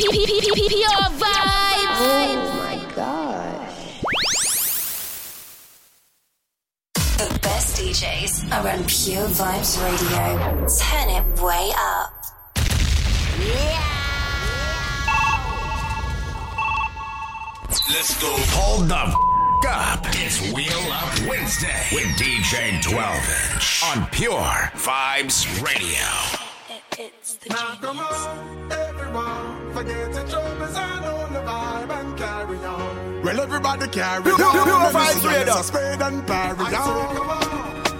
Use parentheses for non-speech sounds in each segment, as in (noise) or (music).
Pure vibes. Oh my gosh. The best DJs are on Pure Vibes Radio. Turn it way up. Yeah. Let's go. Hold the f- up. It's Wheel Up Wednesday with DJ 12 inch on Pure Vibes Radio. It's the Now come on, everyone, forget the troubles and on the vibe and carry on. Well, everybody carry Pure- on. Pure Let me Vibes see you Radio. miss a spade and parry on. Come on,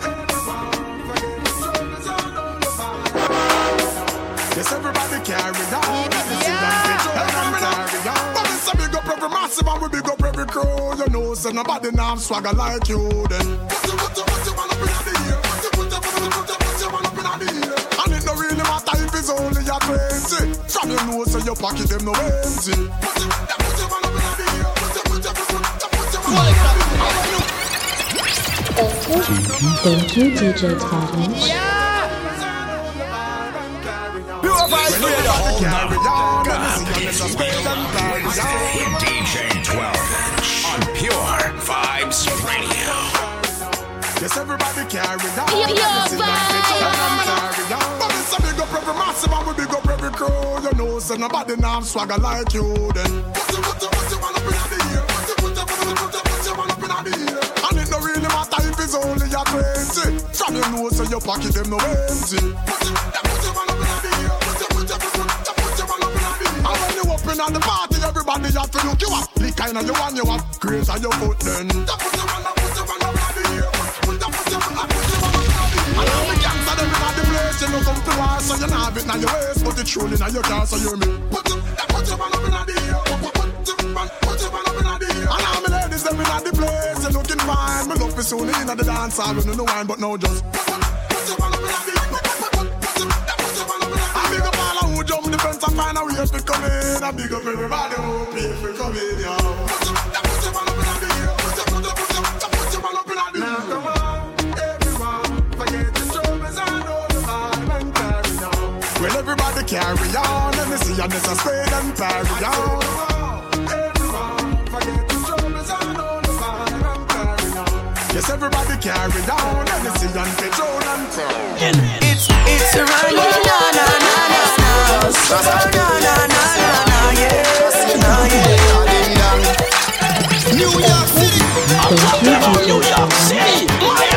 everyone, forget the troubles and on the vibe. Yes, everybody carry on. Let me see them fit and carry on. But it's a big up every massive and we big up every crew. You know, so nobody now swagger like you then. What you, what you, what you want up in the ear? Matter if it's only a 20. From your nose to your pocket, them no empty. What you, up in the? Thank you, DJ 12 inch. Pure Vibes Radio. Carry on, let me Up. see you miss a It's spade Wheel and Up parry Wednesday on. with DJ 12 on Pure Vibes Radio. Yes, everybody carry on. Pure Let me see them vibes. Every massive and we big up every crew. You know, so nobody now swagger like you then. What you, what you, what you want up in the ear? What you, what you, what you, what you, what you want up in the ear? And it no really matter if it's only a 20. From your nose to your pocket, them no empty. What you, what you want up in the ear? What you, what you, what you, what you want up in the ear? And when you up in the party, everybody have to look you up. Lick kind of you want you up, grace on your foot then. Want up, put you up the you know come to war, so you have it inna your waist, but it's truly inna your car, so you me. Put you, put you want up inna the ear. Put you, put you want, put you want up inna the ear. And all me ladies them inna the place, you looking fine. Me love you soon inna the dance hall, you know no wine, but no just. Put you, put you want up inna the up the up who jump the fence and find a way to come in. I big up everybody who pay for coming, yo. Put you, put you want up inna the ear. Put you, put you, put you, put you want up inna the ear. Now come on, Well, everybody carry on. Let me see you miss a spade and parry on. Everyone, forget the troubles and all the vibe and carry on. Yes, everybody carry on. Let me see you fit round and turn. It's it's a run, na na na na na na. Na na na na na na yeah, na yeah. New York City. I'm talking about New York City, Miami,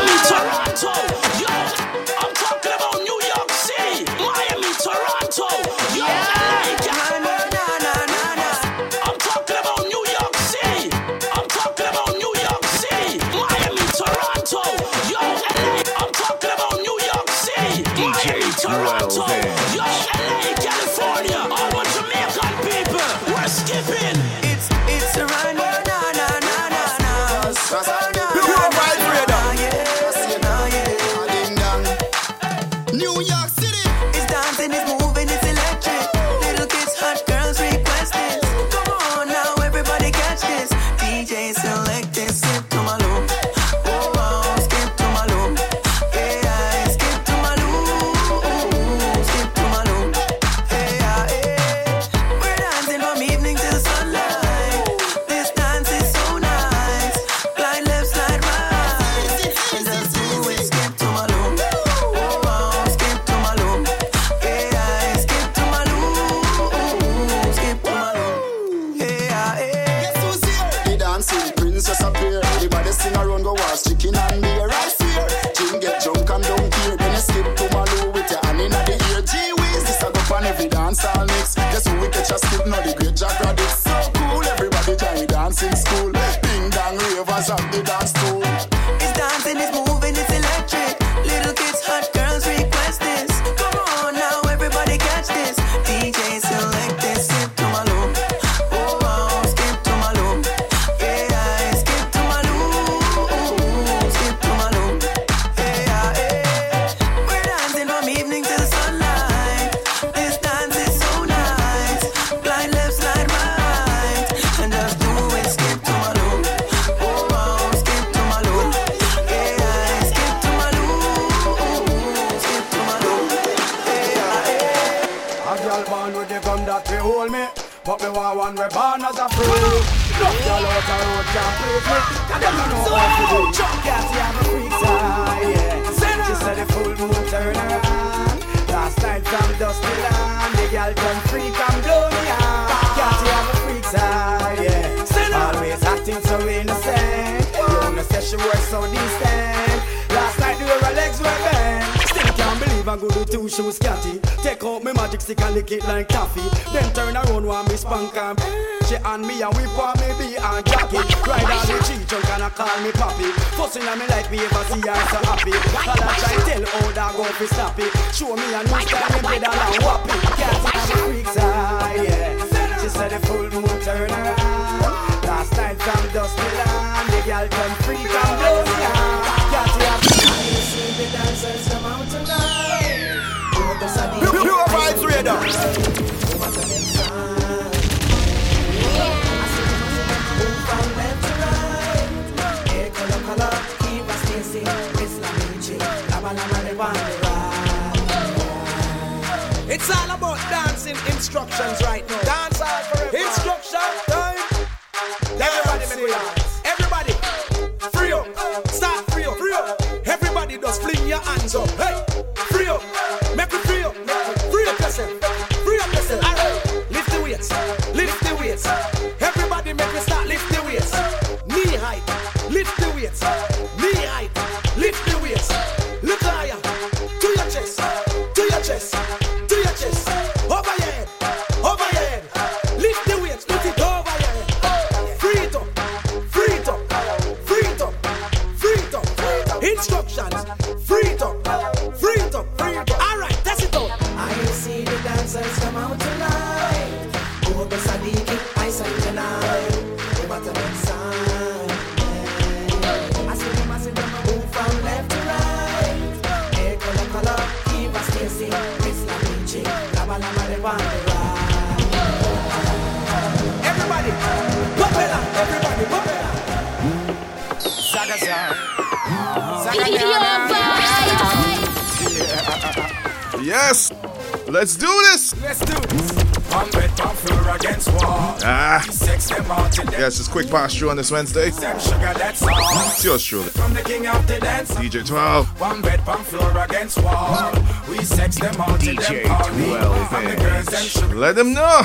quick pass through on this Wednesday. Them sugar, that's all. It's yours truly. From the king of the dance. DJ 12. One bed, one floor against wall. We sex them out to DJ them 12 the girls, them sugar. Let them know.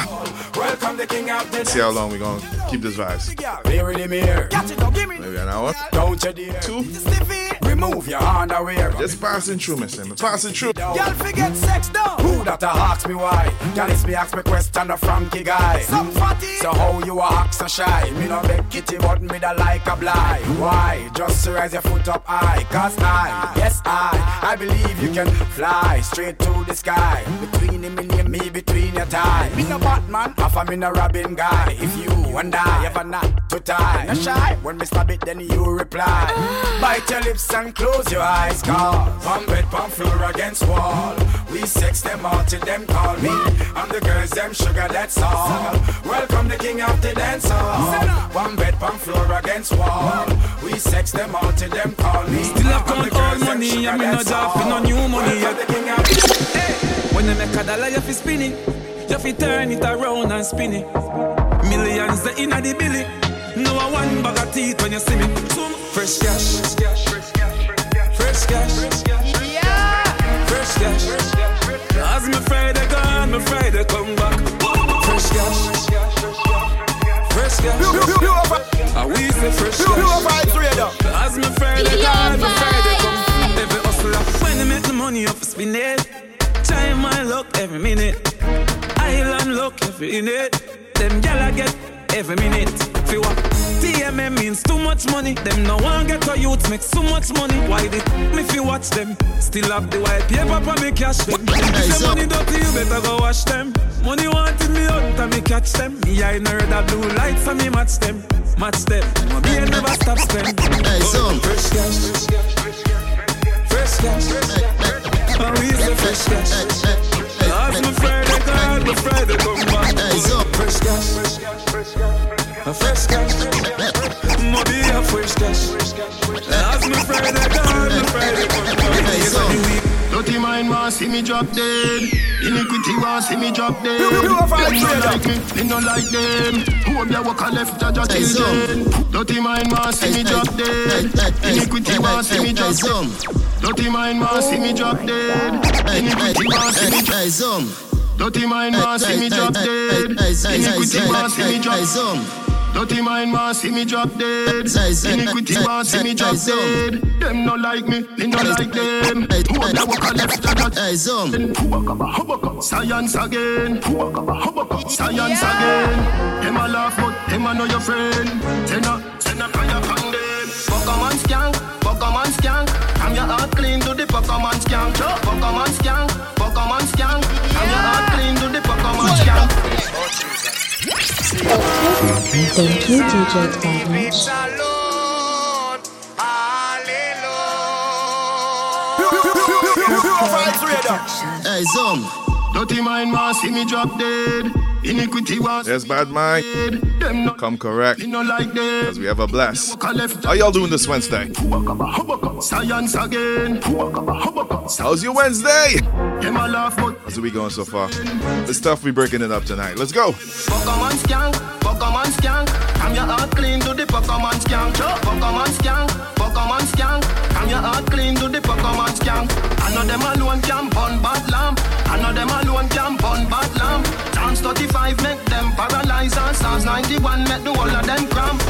Welcome the king of the See how long we gonna keep this vibes. Clear the mirror. Maybe an hour. Don't you dare. Two. Remove your underwear. Just passing through, Mr. Passing through. Y'all forget sex though. Who that a ask me why? Y'all is me ask me question a Frankie guy. Some fatty. So how you a act so shy? Me no beg kitty but me da like a blind. Why? Just to raise your foot up high. Cause I, yes I, I believe you can fly straight to the sky. Between him and me between your tie. Me no Batman, half a me no Robin guy. If you and I ever not to tie. No shy. When me stab it then you reply. Ah. Bite your lips and close your eyes. Cause one bed, one floor against wall. We sex them out till them call me. I'm the girls, them sugar, that's all. Welcome the king of the dance hall. One bed, one floor against wall. We sex them out till them call me. Still have the all money, sugar, and me no job no new money Welcome the king of the When you make a dollar, you fi spin it. You fi turn it around and spin it. Millions the inna the billy. No a one bag of teeth when you see me. Some fresh cash. Fresh cash. Fresh cash. Yeah! Fresh cash, fresh cash. As me Friday gone, me Friday come back. Fresh cash. Fresh cash. Ah, we say fresh cash. As me Friday gone, me Friday come. Every hustler, when you make the money off spin it. Time my luck every minute. Island luck every minute. Them gyal I get every minute. Fi what? TMM means too much money. Them no one get a youth make so much money. Why did me fi watch them? Still have the white paper for me cash them. If the money dirty, you better go wash them. Money wanted me out and me catch them. Me I know that blue lights and me match them. Match them. My beer never stop spend. Hey, son. Fresh cash. Fresh cash. And we say fresh cash. As my Friday gone, my Friday come back. Hey, son. Fresh cash. A fresh cash. Money a fresh cash. As my Friday gone, my Friday come back. Son. Dirty mind want see me drop dead. Iniquity want see me drop dead. You- you have Them right, not Trader. like me, me no like them. Hope you walk a left a just Hey, children. Dirty mind want see me drop dead. Iniquity want see me drop Zoom. Dirty mind want see me drop dead. Iniquity want see me drop Hey, Zoom. Dirty mind want see me drop dead. Iniquity want see me drop Zoom. Dirty mind want see me drop dead. Say, say, Iniquity say, want see me drop dead. Them no like me, me no like them. Hope you walk a left a just Hey, Zoom. Science again. Science again. Them a laugh, but them a know your friend. Send a, send a fire from them. Pokemon skank, Pokemon skank. I'm your heart clean to the Pokemon skank. Pokemon skank, Pokemon skank. I'm your heart clean to the Pokemon skank. Thank you, DJ Savage. Hey, Zoom. Dirty mind want see me drop dead. Iniquity want Yes, bad mind. Come correct. me no like them. Because we have a blast. How y'all doing this Wednesday? Science again. How's your Wednesday? Them a laugh, but How's the week going so far? It's tough we breaking it up tonight. Let's go. Pokemon skank, Pokemon skank. I'm your heart clean to the Pokemon skank. Pokemon skank, Pokemon skank. I'm your heart clean to the Pokemon skank. I know them alone can burn bad lamp. I know them alone can burn bad lamp. Dance 35 make them paralyze and Stars 91 make the whole of them cramp.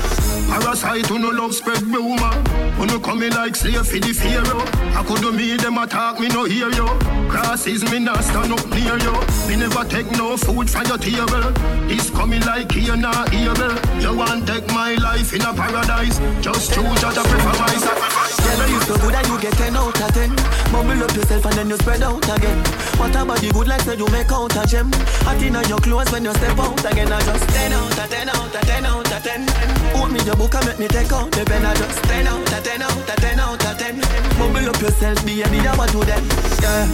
Parasite who no love spread rumor. Who no come in like slave for the pharaoh. I could do me them attack me no hear you. Crosses me not stand up near you. Me never take no food from your table. This coming like here now evil. You want take my life in a paradise. Just choose your prefer my sacrifice. Girl, you so good that you get 10 out of 10 Bubble up yourself and then you spread out again. What about the good like you make out a gem. Hot in your clothes when you step out again. I just 10 out of 10 out of 10 out of 10 Hold me your book and make me take out the pen. I just 10 out of 10 out of 10 out of 10 Bubble up yourself, baby, I want to them? Yeah.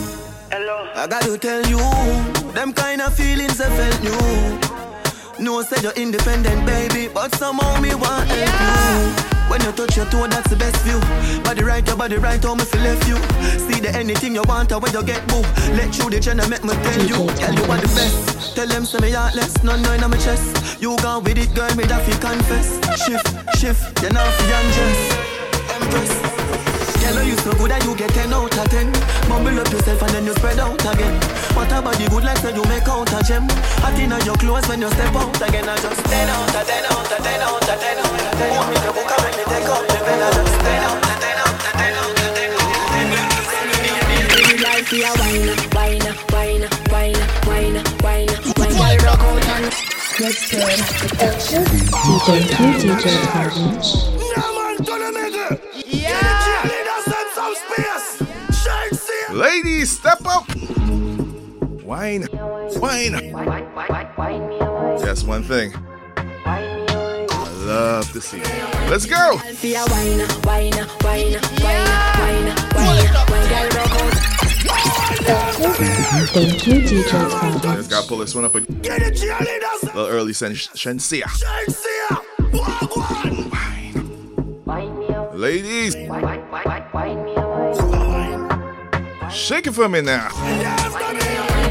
Hello. I gotta tell you, them kind of feelings I felt new. No, said you're independent, baby, but somehow me want help you. When you touch your toe, that's the best view. Body right, your body right, how me feel left you. See the anything you want, or when you get boo. Let you the channel make me tell you, tell you what the best. Tell them say me heartless, no nine on my chest. You gone with it, girl, me that fi confess. Shift, shift, you now fi undress. Empress. Girl, you so good that you get 10 out of 10 Bubble up yourself and then you spread out again. What about the good like say you make out a gem. Hot in your clothes when you step out again. I just 10 out of 10 out of 10 out of 10 out of 10 Want me to book and make me take out the pen I just 10 out of 10 out of 10 out of 10 out of 10 Life be a wine, wine, wine, wine, wine, wine, wine. Girl, rock out and get good. Thank you, DJ Savage. Ladies, step up. Wine. Wine. That's one thing. I love to see. It. Let's go. Thank you, DJ Savage. Just gotta pull this one up again. A little early, Shen- Shenseea. Wine. Ladies, shake it for me now.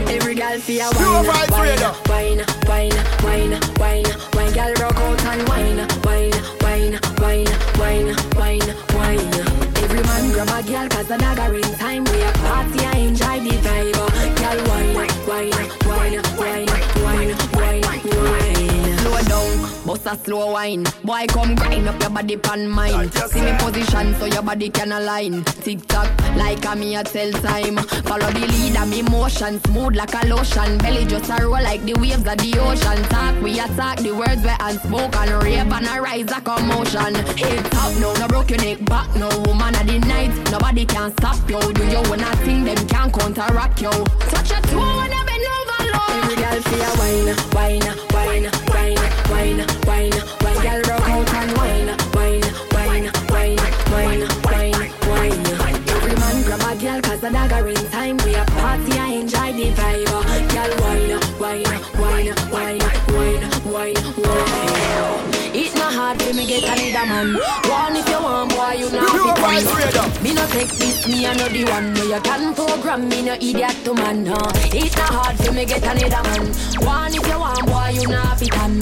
Every girl fi a wine, wine, wine, wine, wine, wine, wine. Girl rock out and wine, wine, wine, wine, wine, wine, wine. Every man grab a girl 'cause the dagger in time. We a party and enjoy the vibe. Girl wine, wine, wine, wine, bust a slow wine. Boy, come grind up your body pan mine. See me position so your body can align. Tick tock, like a me a tell time. Follow the leader, me motion smooth like a lotion. Belly just a roll like the waves of the ocean. Talk, we attack the words we unspoken. Rave and a rise a commotion. Head top, no, no broke your neck back, no woman of the night. Nobody can stop you. Do you wanna think them can counteract you? Touch your toe when you bend over low. Every girl feel a wine, wine, wine, wine, wine, wine, wine. Out and wine, wine, wine, wine, wine, wine, wine. Every man grab a girl 'cause the dagger in time. We a party and enjoy the vibe. Girl wine, wine, wine, wine, wine, wine, wine. It not hard for me get a leader man. Me no take this, me I know the one. No, you can program me, no idiot to man. No. It's not hard for me get another man. One if you want, boy, you not fit on.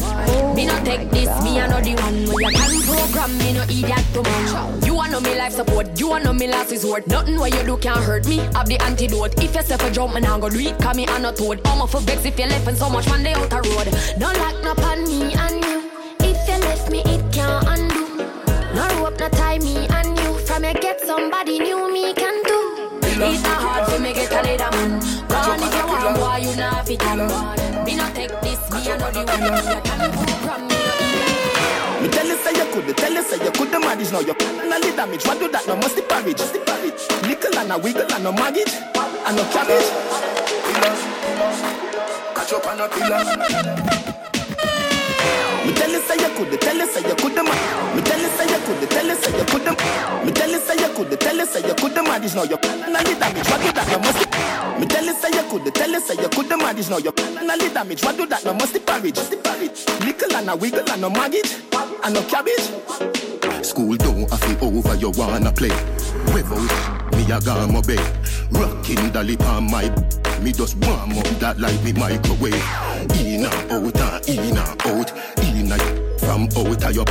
Me no take this, me I know the one. No, you can program me, no idiot to man. You want know me life support, you want know me last resort. Nothing what you do can hurt me. Have the antidote. If you step a jump, man, I go do it. Call me on a toad. I'm off for vex if you left and so much man they out the road. Don't like no pan me and you. If you left me, it can't somebody new, me can do. It's not hard for me get another man. Gone if you want, boy, you not fit on. Me not take this, me I know the one. You can program me. Me tell you say you could, tell you say you could manage now. You can't damage. What do that? No must the parage. Nickel and a wiggle and no maggot and no cabbage. Pillars, catch up on a pillar. Me tell you say you could, tell you say you could man. Me tell you say you could, tell you say you could Me tell you say you could, tell you say you could manage now. You can't the damage. What do that? No must Me tell you say you could, tell you say you could manage now. You can't the damage. What do that? No must parage. Nickel and a wiggle and no maggot and no cabbage. School don't have to over, you wanna play. Without me, I got my bed. Rocking lip on my me just warm up that like me microwave. In and out and in and out. In and from out of your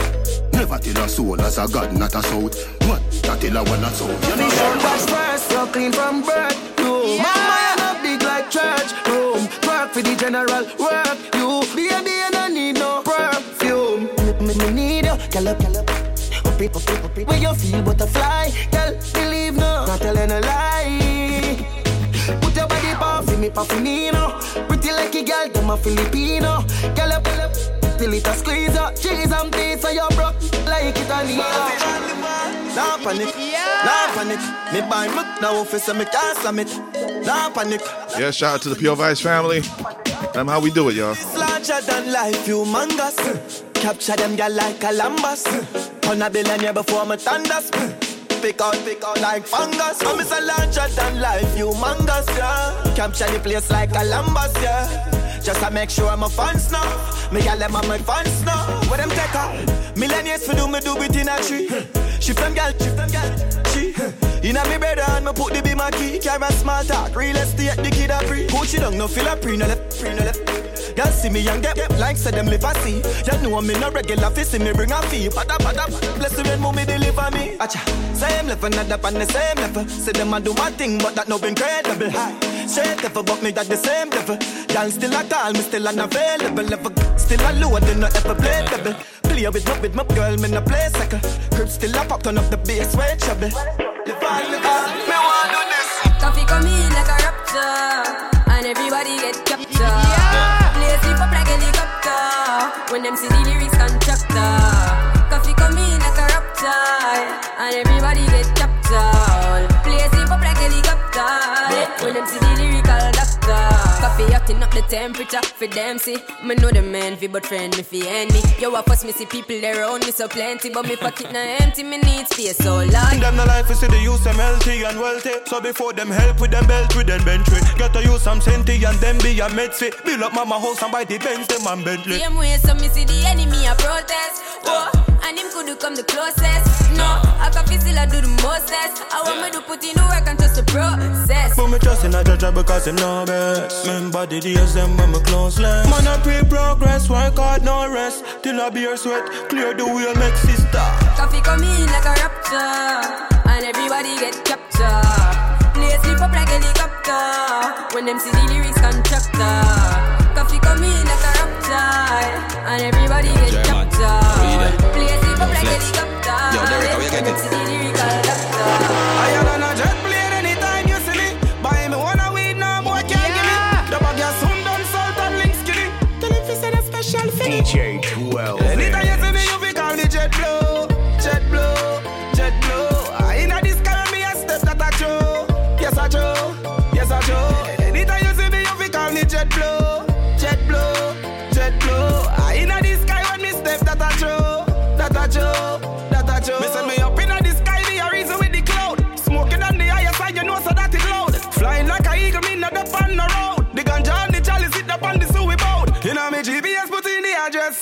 Never tell a soul as a god, not a south. What? Not tell a one a south. You need some wash first, so clean from birth. No, yeah. mama, you not big like church. Room, work for the general work. You, baby, you don't need no perfume. Me, me me need you, girl up, girl up. Up it, up it, up it. Where you feel butterfly, girl, believe no, not telling a lie. Put your body pa fi me pa finino Pretty like a girl, them a Filipino. Girl up, girl up Till it a squeeze up. Cheese and peace so you broke like it a need Nah panic, nah panic. Me buy me now office so me can't slam it. Nah panic. Yeah, shout out to the Pure Vibes family. That's how we do it, y'all. It's larger than life, humongous. Capture them girl like Columbus On a billionaire before me thunders pick out, pick out like fungus. I'm a larger than life, humongous, yeah. Capture the place like Columbus, yeah. Just to make sure I'm a fans now. Me gal them my fans now. What them take her? Millennials for do me do it in a tree. Shift them gal, shift them gal. She in a me bed and me put the be my key. Carry small talk, real estate the kid a free. Push it down, no feel a pre, no left, pre, no left. Y'all see me and get, get like said them live a see. You know me no regular fi see me bring a fee. Pada pada, bless you when mommy deliver me. Acha, same level, not up on the same level. Say them a do my thing, but that no been incredible. High, straight level, but me that the same level. Y'all still a call me, still unavailable. Level, still a low, they no ever play double. Play with my with my girl, me no play second. Crib still a pop, turn up the bass, way trouble. Live on, me want do this. Coffee come in like a raptor, and everybody get captured. Yeah. Play sleep up like helicopter when them see the lyrics constructor. Coffee come in like a raptor, and everybody get captured. Play sleep up like helicopter when them see the lyrical doctor. Coffee hotting up the temperature for them see. Me know the man fi but friend me fi enemy. Yo, I first me see people there around me so plenty, but me pocket na empty. Me need space so large. Them no life is see the use them healthy and wealthy. So before them help with them belt with them bench Get to use some senti and them be a med fit. Build up mama house and buy the Benz them and Bentley. Same way, so me see the enemy a protest. Oh, and him could come the closest. No, I can feel still I do the mostest. I want me to put in the work and trust the process. But me trust in a judge because him know best. Remember the days them when me close less. Man I pray progress, work hard no rest. Till I beer sweat, clear the wheel, make sister. Coffee come in like a raptor, and everybody get captured. Play sleep up like helicopter when them see the lyrics constructor. Coffee come in like a raptor, and everybody get captured. Play sleep up like helicopter Yo, Derek, how you when getting? them see the lyrical special fee. DJ 12.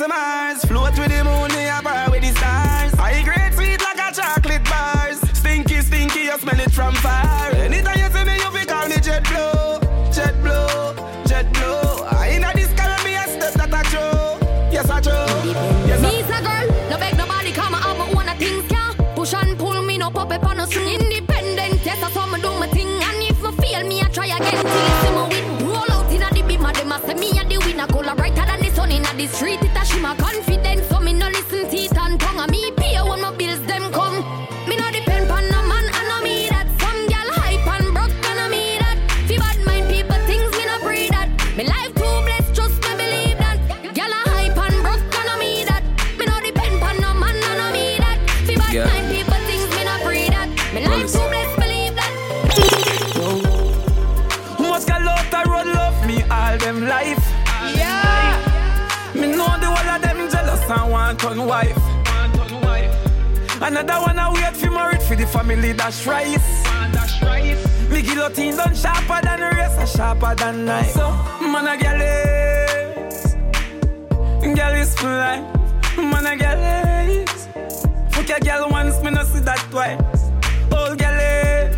The Another one I wait for married for the family dash rice. Me guillotine done sharper than the rest, a sharper than knife. So man a gal is, gal is fly. Man a gal is. Fuck a gal once, me no see that twice. Old gal is.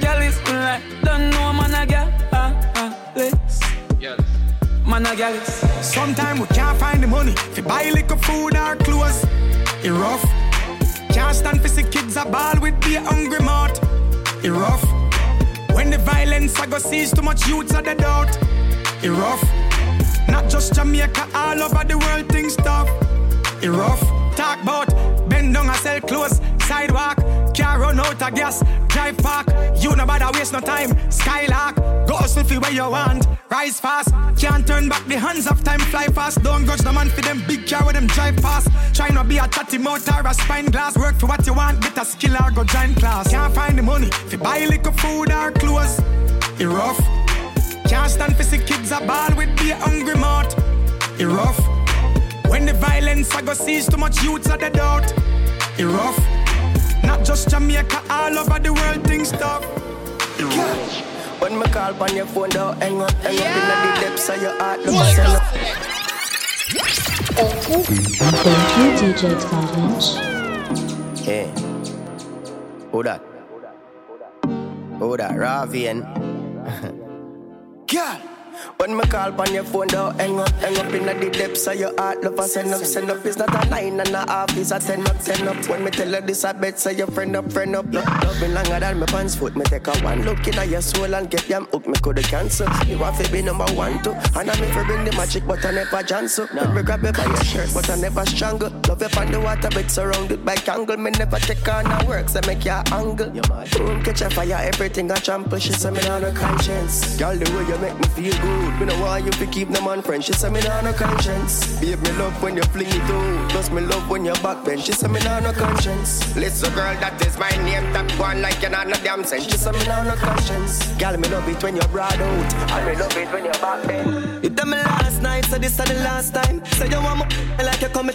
Girl is like, don't know man a girl. Ah, ah. Man a girl is. Sometimes we can't find the money to buy liquor, food or clothes. It rough. Can't stand for see kids a ball with the hungry mouth. It rough. When the violence I go sees too much youths are dead out. It rough. Not just Jamaica, all over the world things tough. It rough. Talk about bend down and sell clothes. Sidewalk, car run out of gas. Drive park, you no bother waste no time. Skylark, go hustle where you want. Rise fast, can't turn back the hands of time. Fly fast, don't grudge the man for them big car with them drive fast. Try not be a chatty motor, or a spine glass. Work for what you want, get a skill or go join class. Can't find the money you buy liquor, food or clothes. It rough. Can't stand for see kids a ball with the hungry mouth. It rough. When the violence I go sees too much youths are dead out. It rough. Not just Jamaica, all over the world things tough. It rough. When me call on your phone, don't hang up, hang up in the depths of your heart. Oh Look at send up. Thank you, DJ 12 inch. Hey. Who that? Who that? Ravian. (laughs) Girl. When me call on your phone, don't hang up, hang up in the depths of your heart. Love, I send up, send up. It's not a nine and a half, it's a ten up, ten up. When me tell her this, I bet say your friend up, friend up. Love, love me longer than my pants foot. Me take a one look in your soul and get them hook. Me coulda cancel. You want to be number one too. And I'm for bring the magic, but I never cancel. No. Me grab you by your shirt, but I never strangle. Love you on the water, but surrounded by kangle. Me never take on a work, so make your angle. Boom, catch a fire, everything I trample. She say me not no conscience. Girl, the way you make me feel good. Me no want you to keep no man friend. She say me not no conscience. Babe, me love when you fling it out. Plus me love when you backbend. She say me not no conscience. Listen, girl, that is my name. Top one like you not no damn sense. She say me not no conscience. Girl, me love it when you broad out. And me love it when you back backbend. You tell me last night, so this is the last time. Say you want me like you come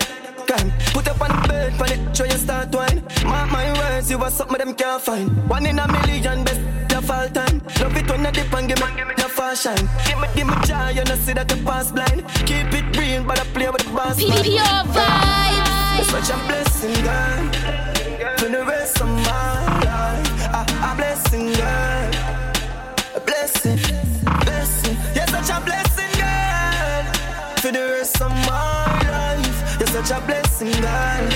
crime. Put up on the bed, on it, show you start wine. Mark my words, you are something them can't find. One in a million, best your fall time. Love it when you dip and give me fast shine. Give me, give me joy, you know see that you pass blind. Keep it real, but I play with the boss. Pure vibes. It's such a blessing, girl. For the rest of my life, a, a blessing, girl. A blessing, blessing. You're such a blessing, girl. For the rest of my such a blessing, girl.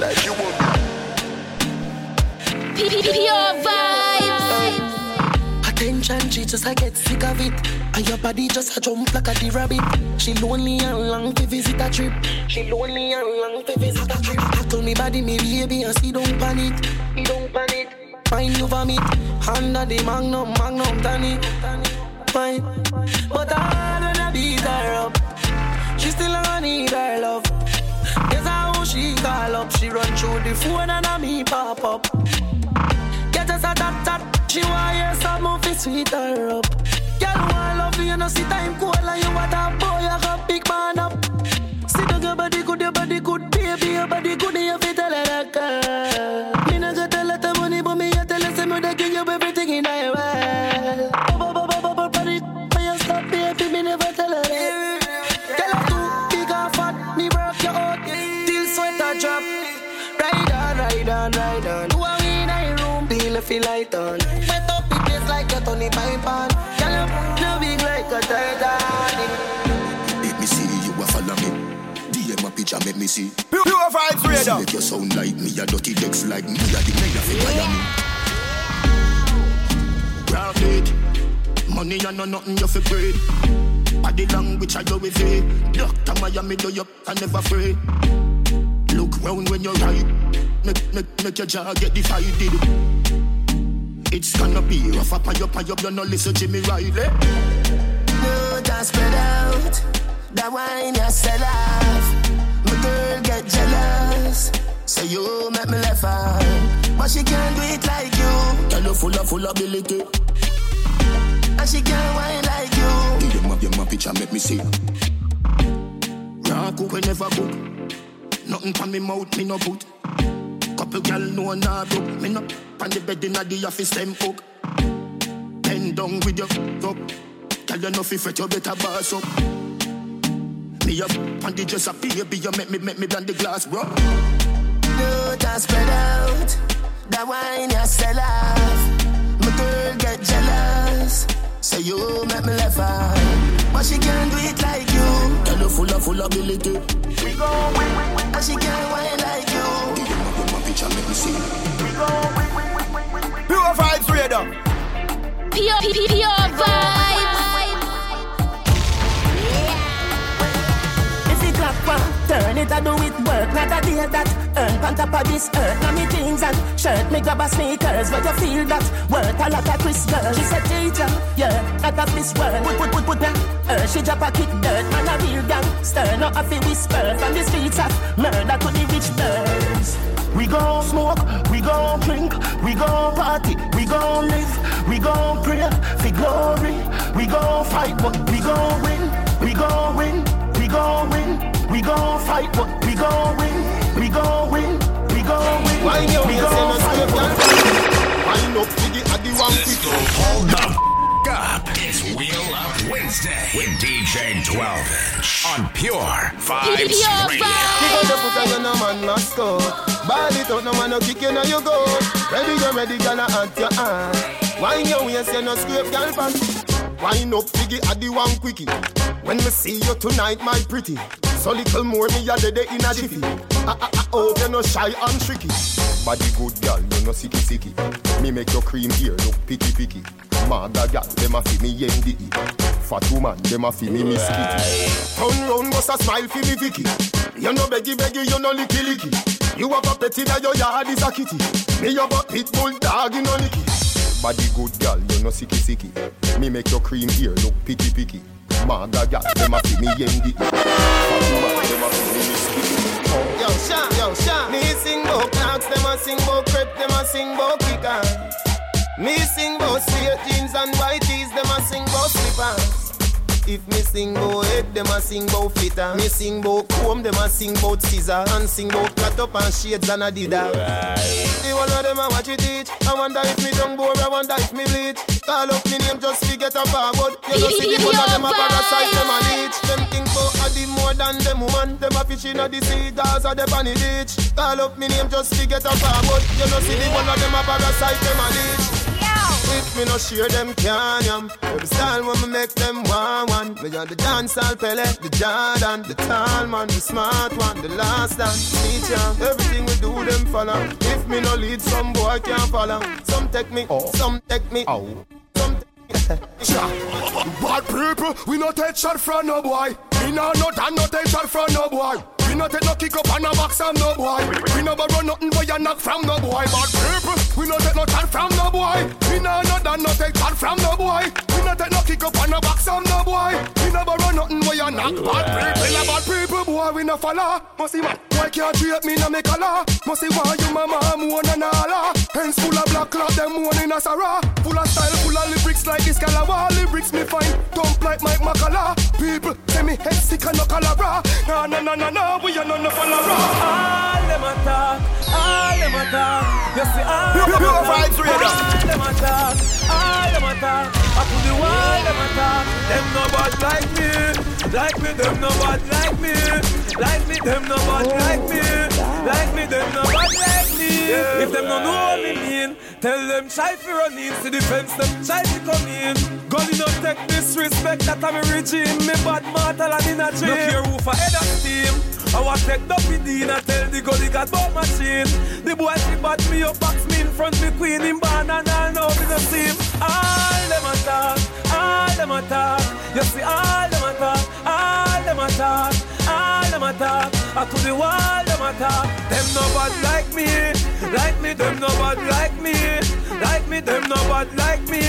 Like you will. Pure vibes. Attention, she just I get sick of it. And your body just a jump like a the rabbit. She lonely and long to visit a trip. She lonely and long to visit a trip. I told me body, me baby, and see don't panic. He don't panic. Find you vomit. Under the magnum, magnum, tonic. Fine. But I wanna beat her up. She still gonna need her love. Guess how she call up. She run through the phone and a me pop up. Get us a tap tap. She want hear some movie sweet her up. Girl I love you, you no see time cold and you want a boy, you got big man up. See the your body good, your body good, baby, your body good, you fit tell her that girl. Me no got a lot of money, but me a tell her say me da give you everything in a on, ride on. Who are we in a room? Till I feel light on. Wet up the place like a Tony Pipe Girl, you no big like a Titanic. Make me see you a follow me. DM a picture, make me see. Pure vibes radar. Make you sound like me, a dirty decks like me, a the player fi fire me. Rock it. Money and no nothing you fi breed. Body language I go with it. Doctor Miami do you I never afraid. Round when you ride. Make, make, make your jaw get divided. It's gonna be rough up and up and up. You no listen to Jimmy Riley. No, just spread out. That wine you sell off. My girl get jealous. Say you make me laugh out. But she can't do it like you. Girl, you full of full ability. And she can't wine like you. Give them up your my picture, make me see. Raw cook, we never cook. Nothing from me mouth, me no put. Couple gal no nah do. Me no on the bed inna the office them hook. Bend down with your up. Tell you no fi fret, you better boss up. Me up on the just a baby, you make me make me blend the glass, bro. No, just spread out. That wine you sell off. My girl get jealous. Say you make me left out. But she can't do it like you. Girl, you full of full ability. We go. And she can't wine like you. Pure vibes radar. Pure, pure, pure vibes. It, I do it work. Not a day that earn on top of this earth. Now me jeans and shirt, me grab a sneakers. But you feel that worth a lot of Chris girl. She said, teacher, yeah, that of this world. Put, put, put, put that. Uh, she drop a kick dirt, man a real gangster. Not a fi whisper from the streets of murder to the rich birds. We gon' smoke, we gon' drink, we gon' party, we gon' live, we gon' pray for glory. We gon' fight, but we gon' win, we gon' win, we gon' win, we gon' fight, but we gon' win, we gon' win, we gon' win. Why you we gon' say fight, no but Wind up to the addy one quick. Hold the f- up. It's Wheel Up Wednesday with DJ 12 inch on Pure Vibes Pure Radio. Kick out the foot and no man must go. Ball it out, no man no kick you now you go. Ready, you ready, gonna at your hand. Wind your waist, you no scrape, girl pants. Wind up, figgy, addy one quickie. When me see you tonight, my pretty. So little more me a dead in a jiffy. Ah ah ah, oh, you no shy and tricky. Body good girl, you no sicky sicky. Me make your cream here look picky picky. Maga girl, them a fi me yendi. Fat woman, them a fi me miss kitty. Turn round, bust a smile fi me Vicky. You no beggy beggy, you no licky licky. You have a pet in your yard is a kitty. Me have a pit bull dog in a licky. Body good girl, you no sicky sicky. Me make your cream here look picky picky. Maga girl, them a fi me yendi. Fat woman, them a fi me kitty. Yo, Sha, yo, Sha. Me sing bout clocks, them a sing bout crepe, them a sing bout kicker. Me sing bout straight jeans and white tees, them a sing bout slippers. If me sing bout head, them a sing bout flitter. Me sing bout comb, them a sing bout scissor. And sing bout cut up and shades and adidas. The one of them a watch it teach. I wonder if me tongue bore, I wonder if me bleach. Call up me name just to get a forward. You know see the one of them a parasite, them a leech. Them think bout a the more than them woman. Them a fish in a the sea, Gaza, the bunny beach. Call up me name just to get a forward. You know see the one of them a parasite, them a leech. If me no share them can yam Every style when me make them one one Me on the dancehall Pele, the Jordan The tall man, the smart one, the last dance Teacher, everything we do them follow If me no lead, some boy can't follow Some take me, oh. some take me oh. Some (laughs) Bad people, we no take shot from no boy. We no no done no take shot from no boy. No take no kick up on no box from no boy. We no borrow nothing where you knock from no boy. Bad people, we no take no shot from no boy. We no no done no take shot from no boy. We no take no kick up on no box from no boy. We no borrow nothing where you knock. Bad people, a bad people, boy we no follow. Must man, why can't treat me no make a law? Must see why you mama moan and all. Hands full of black cloth, them moan in a sarah. Full of style, full of lyrics like this calabar. Lyrics me find, dump like Mike Makala. People say me head sick and no calabra. Nah, nah, nah, nah, nah, we are no no follower. All them a talk, all them a talk. You see all them a talk. All them a talk, all them. I put the wall them a talk. Them no bad like me, like me. Them no bad like me, like me. Them no bad like me, like me. Them no bad like me. If them no know what me mean, tell them try fi run in to the fence. Them try to come in. Gully no take disrespect that I'm a regime. Me bad mortal and in a dream. No care who for head of steam. I want take the PD and tell the gully got ball machine. The boy fi bat me up, box me in front me queen in barn and all know me no see him. All them a talk, all You see all them attack, all them attack, all them attack. I to the wall them attack. Them no bad like me, like me. Them no bad like me, like me. Them no bad like me,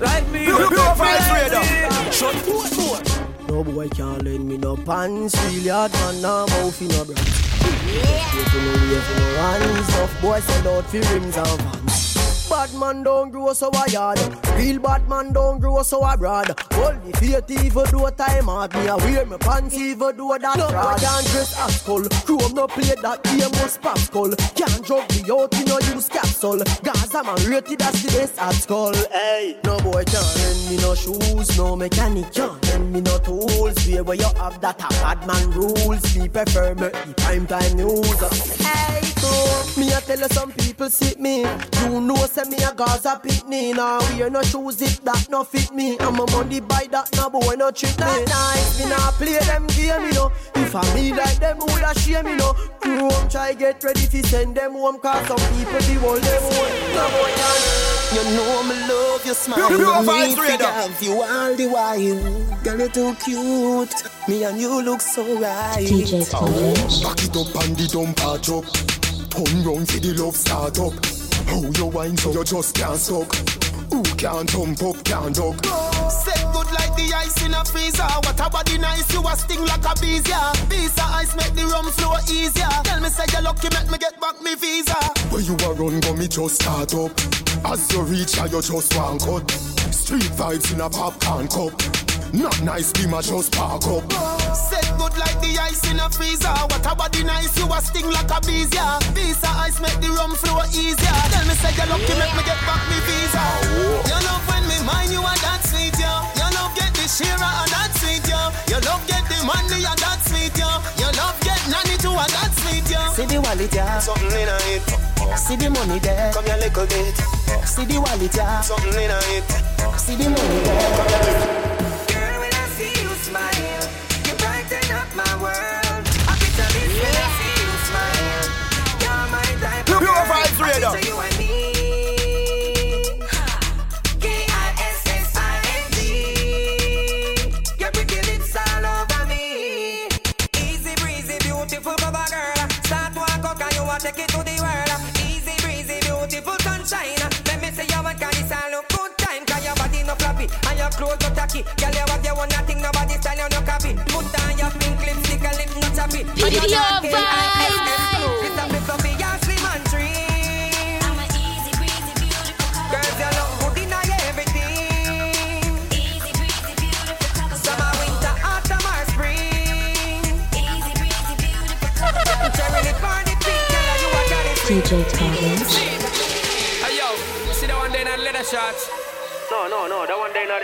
like me. Pure- pure vibes radar. Shut No boy can't lend me no pants. Real yard man, no mouth in no to no way for no. Tough boy sell out for rims and vans. Bad man don't grow so a yard. Real bad man don't grow so a broad. Only faith even do a time hard. Me a wear my pants even do that no, fraud. can't dress as skull. Chrome no play that game pop skull. Can't drug me out in no use capsule. Gaza man rated as the best at skull. Hey, no boy can't lend me no shoes. No mechanic can't lend me no tools. Where where you have that a bad man rules. Me prefer me the prime time news. Hey, so me a tell you some people sit me. You know say me a Gaza pitney. Nah wear no shoes if that no fit me. I'm a money buy that no boy no trick me. That nice me nah play them game you know. If I me like them woulda shame you know. Crew home try get ready fi send them home 'cause some people be hold them home. No boy can. You know me love your smile. Pure- pure Me vibes need to have you all the while. Girl you too cute. Me and you look so right. DJ Twinge. Back it up and the dump a up. Turn round for the love start up. How you wine so you just can't stop. Who can't jump up, can't duck. Set good like the ice in a freezer. What a body nice, you a sting like a bees, yeah. Piece of ice make the rum flow easier. Tell me say you're lucky, make me get back me visa. Where you a run, go me just start up. As you reach, here, you just one cut. Street vibes in a popcorn cup. Not nice, be my just park up. Set the ice in a freezer. What a body nice, you a sting like a bees, yeah. Of ice make the rum flow easier. Tell me say you're lucky, make me get back me visa. You love when me mind you are that sweet, yo. You love get the share and that sweet, yo. You love get the money and that sweet, yo. You love get nanny too and that sweet, yo. See the wallet, yeah. Something in it. See the money there. Come here little bit. See the wallet, yeah. Something in it. See the money there. Girl, walk out and me, K I S S I N G. you want take it to the world. Easy breezy, beautiful sunshine. Let me see you and can this all look good time. Cause your body no floppy and your clothes no tacky. Girl, you have your one thing, nobody style you no copy. Put on your pink lipstick and lip no choppy. And you Video vibes. K-I-S-S. DJ Twinge. Hey yo, see that one day in that leather shots? No, no, no, that one day not.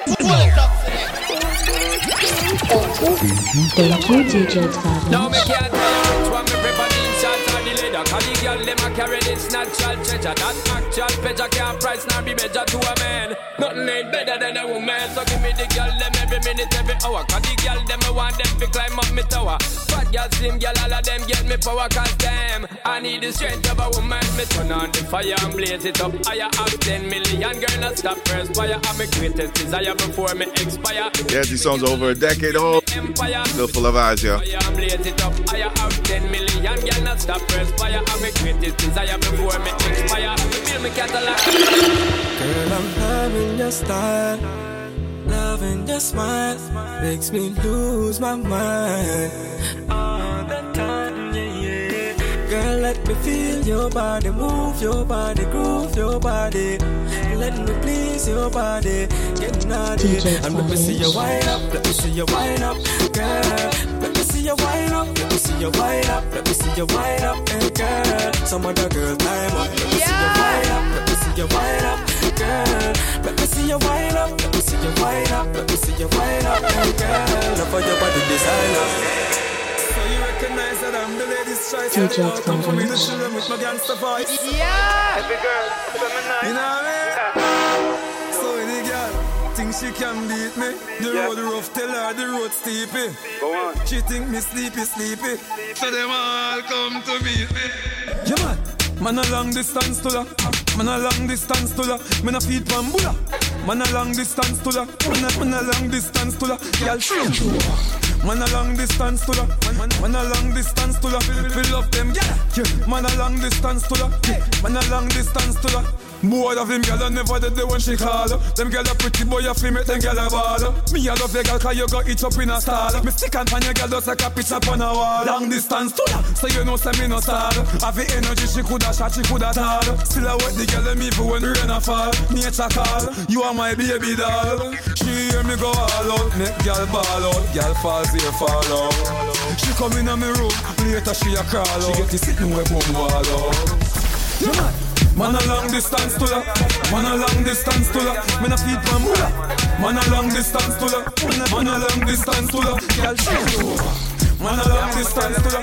Thank you, DJ Now me Twinge. can't tell which one me prefer the inside or the leather Cause the girl them a carry this natural treasure. That actual pleasure can't price nor be measured to a man. Nothing ain't better than a woman. So give me the girl them every minute, every hour. Cause the girl them I want them to climb up me tower. Fat girl, slim girl, all of them get me power Cause them, I need the strength of a woman. Me turn on the fire and blaze it up Higher have 10 million girl not stop first fire. I'm my greatest desire before me expire. Yeah, these songs over a decade old. Empire. Still full of eyes, yo. Fire and blaze it up. Higher have 10 million. Girl, not stop first greatest desire before me expire. Me. Girl, I'm loving your style, loving your smile, makes me lose my mind all the time. Yeah, yeah. Girl, let me feel your body, move your body, groove your body. Let me please your body, get naughty. DJ And let me see you Savage. wind up, let me see you wind up, girl. Let me see you wind up, let me see you wind up, let me see you wind up, hey girl. Some other girl time up, let me see you wind up, let me see you wind up, girl. Let me see you wind up, let me see you wind up, let me see you wind up, hey girl. Love for your body designer. That I'm the lady's choice. DJ Savage. them with my gangster voice. Yeah. Every girl, You know what I mean? So the girl think she can beat me. The road rough, tell her the road steepy. Go on. She think me sleepy, sleepy. So them all come to meet me. Yeah man, man a long distance to la. Man a long distance to la. Man a feed pambula. Man a long distance to la, man a, man a long distance to la, girl over. Man a long distance to la, man, a long distance to la, fill up them, yeah. Man a long distance to la, man a long distance to la. Boy of him gal I never did the when she call Them gal a pretty boy a feel make them gal a ball Me a love your gal cause you got each up in a stall Me stick and pan your gal just like a picture on a wall. Long distance to so you know say me no stall Have the energy she coulda shot, she coulda tall. Still I wet the gal me for when rain a fall. Nature call, you are my baby doll. She hear me go all out, make gal ball out. Gal falls here, fall out. She come in a me room, later she a crawl out. She get to sit me where boom wall out. You mad? Man a long distance to la Man a long distance to la Man a feed from mula Man a long distance to la Man a long distance to la Girl over Man a long distance to la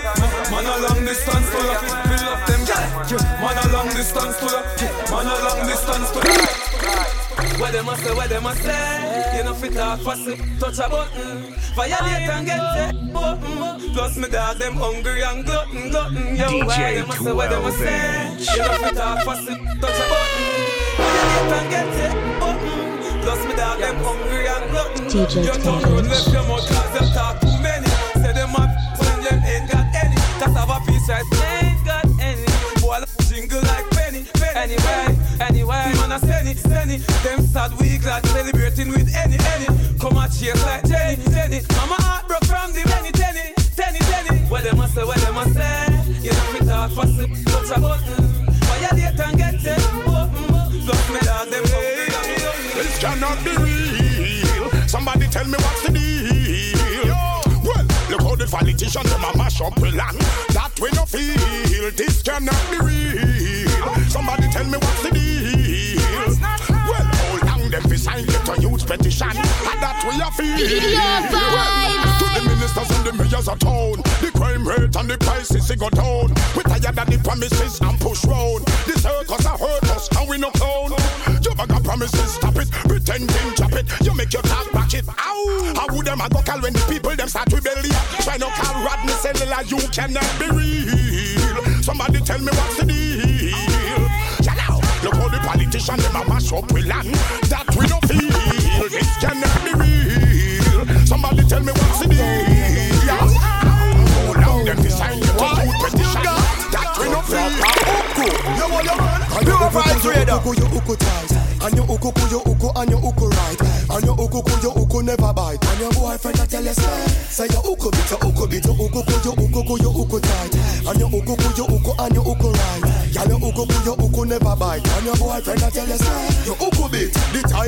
Man a long distance to la Fill up them girl. Man a long distance to la Man a long distance to la what them a say, what them a say. You know fit talk fussy, touch a button. Violate and get it, button. Plus me dog them hungry and glutton, glutton. Yo, DJ why them a say, what them a say. You know fit talk fussy, touch a button. Violate and get it, button. Plus me dog them hungry and glutton. DJ You don't run left your mouth cause them talk too many. Say them a when them ain't got any. Cause have a piece right, ain't got any. Boy, jingle like Anyway, anyway, man a send it, send it. Them sad we like celebrating with any, any. Come and chase like Jenny, Jenny. Mama heart broke from the many, tenny, tenny, tenny What them a say, what them a say. You know fit talk fussy, touch a button Violate and get it, oh, mm, oh. Look me dog, them me hungry This cannot be real. Somebody tell me what's the the politicians them a mash up the land. That we no feel. This cannot be real. Somebody tell me what's the deal. Well, how long them fi sign get a youth petition? And that we a feel. Your vibe. To the ministers and the mayors of town, the crime rate and the prices it go down. We tired of the promises and push round. The circus a hurt us and we no clown. Bag of promises, stop it, Pretend pretending, chop it. You make your talk back it. Ow! How would them a go call when the people them start rebellion? Try no call Rodney Cellular, you cannot be real. Somebody tell me what's the deal. Out. Look how the politicians them a mash up we land. That we no feel. This cannot be real. Somebody tell me what's the deal. How long them design you to do petition? That we no feel. You want your? Pure vibes radar. You uku tight, and your uku ku uku and your uku and your uku ku uku never bite. And your boyfriend a tell you say, say your uku bit, your uku bit, your uku ku uku ku uku tight, and your uku ku uku and your uku right. Never bite, and your boyfriend a tell you say, your uku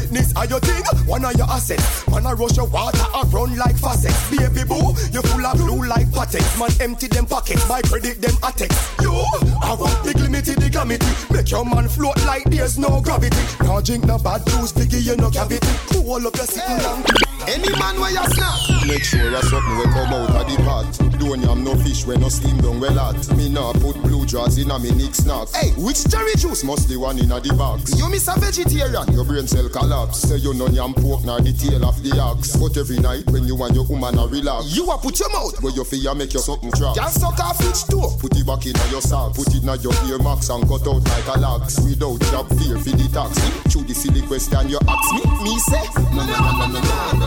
tightness of your thing, one of your assets. Man I rush your water and run like faucets. Baby boo, you full of blue like patex. Man empty them pockets, my credit them attacks. You, I want big limited the glamity, make your man float like there's no gravity. Now drink no bad juice, piggy you no cavity. Pull up your sitting down. Any man where you snap Make sure a something will come out of the pot Don't have no fish when no steam down well out? Me nah put blue jaws in a me nick snack Hey, which cherry juice must the one in a the box? You miss a vegetarian, your brain cell collapse Say you none yam pork nor the tail of the ox But every night when you and your woman are relax You a put your mouth where your fear make your something trap Can suck a fish too. Put it back in your sack Put it in your ear max and cut out like a lax Without job fear for the tax Through the silly question you ask me, me say No, no, no, no, no, no, no.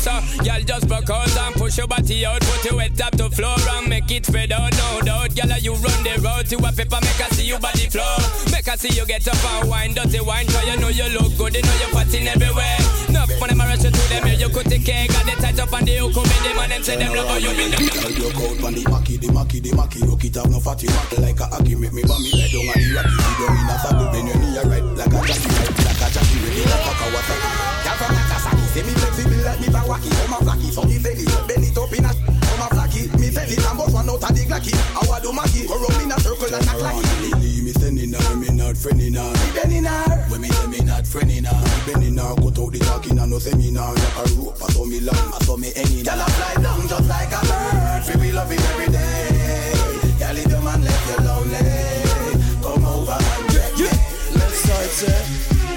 Because uh, y'all just out and push your body out, put your head up to floor and make it spread out. No doubt, y'all, you run the road to a paper, make I see you body floor. Make I see you get up and wine, dirty wine, cause you know you look good, you know you're fatting everywhere. Enough for them, I rush you to them, you could take care, got the tight up on the hook, come in them and say them love how you been. Coat on the maki, the maki, the maki, rock it out, no fatty, maki like a aki, make me bummy like down on the rocky, you don't mean a saddle, when you knee right, like a jockey, right, like a jockey, ready like a Kawasaki. Girl from Nagasaki, say me flexible like me Bawaki, come a flaky, so me belly, bend it. Up in a come a flaky, me belly, and both one out of the glacky, I want do maki, go round in a circle and a clacky. Leave me sending her, me not friending her, me bending her, when me say me not friending her, me bending her, cut out the talking and no seminar, like a rope, I saw me long, I saw me hanging. Girl, I fly down just like a bird, feel me loving every day. Girl, if your man left you lonely, come over and get me. Let's start it.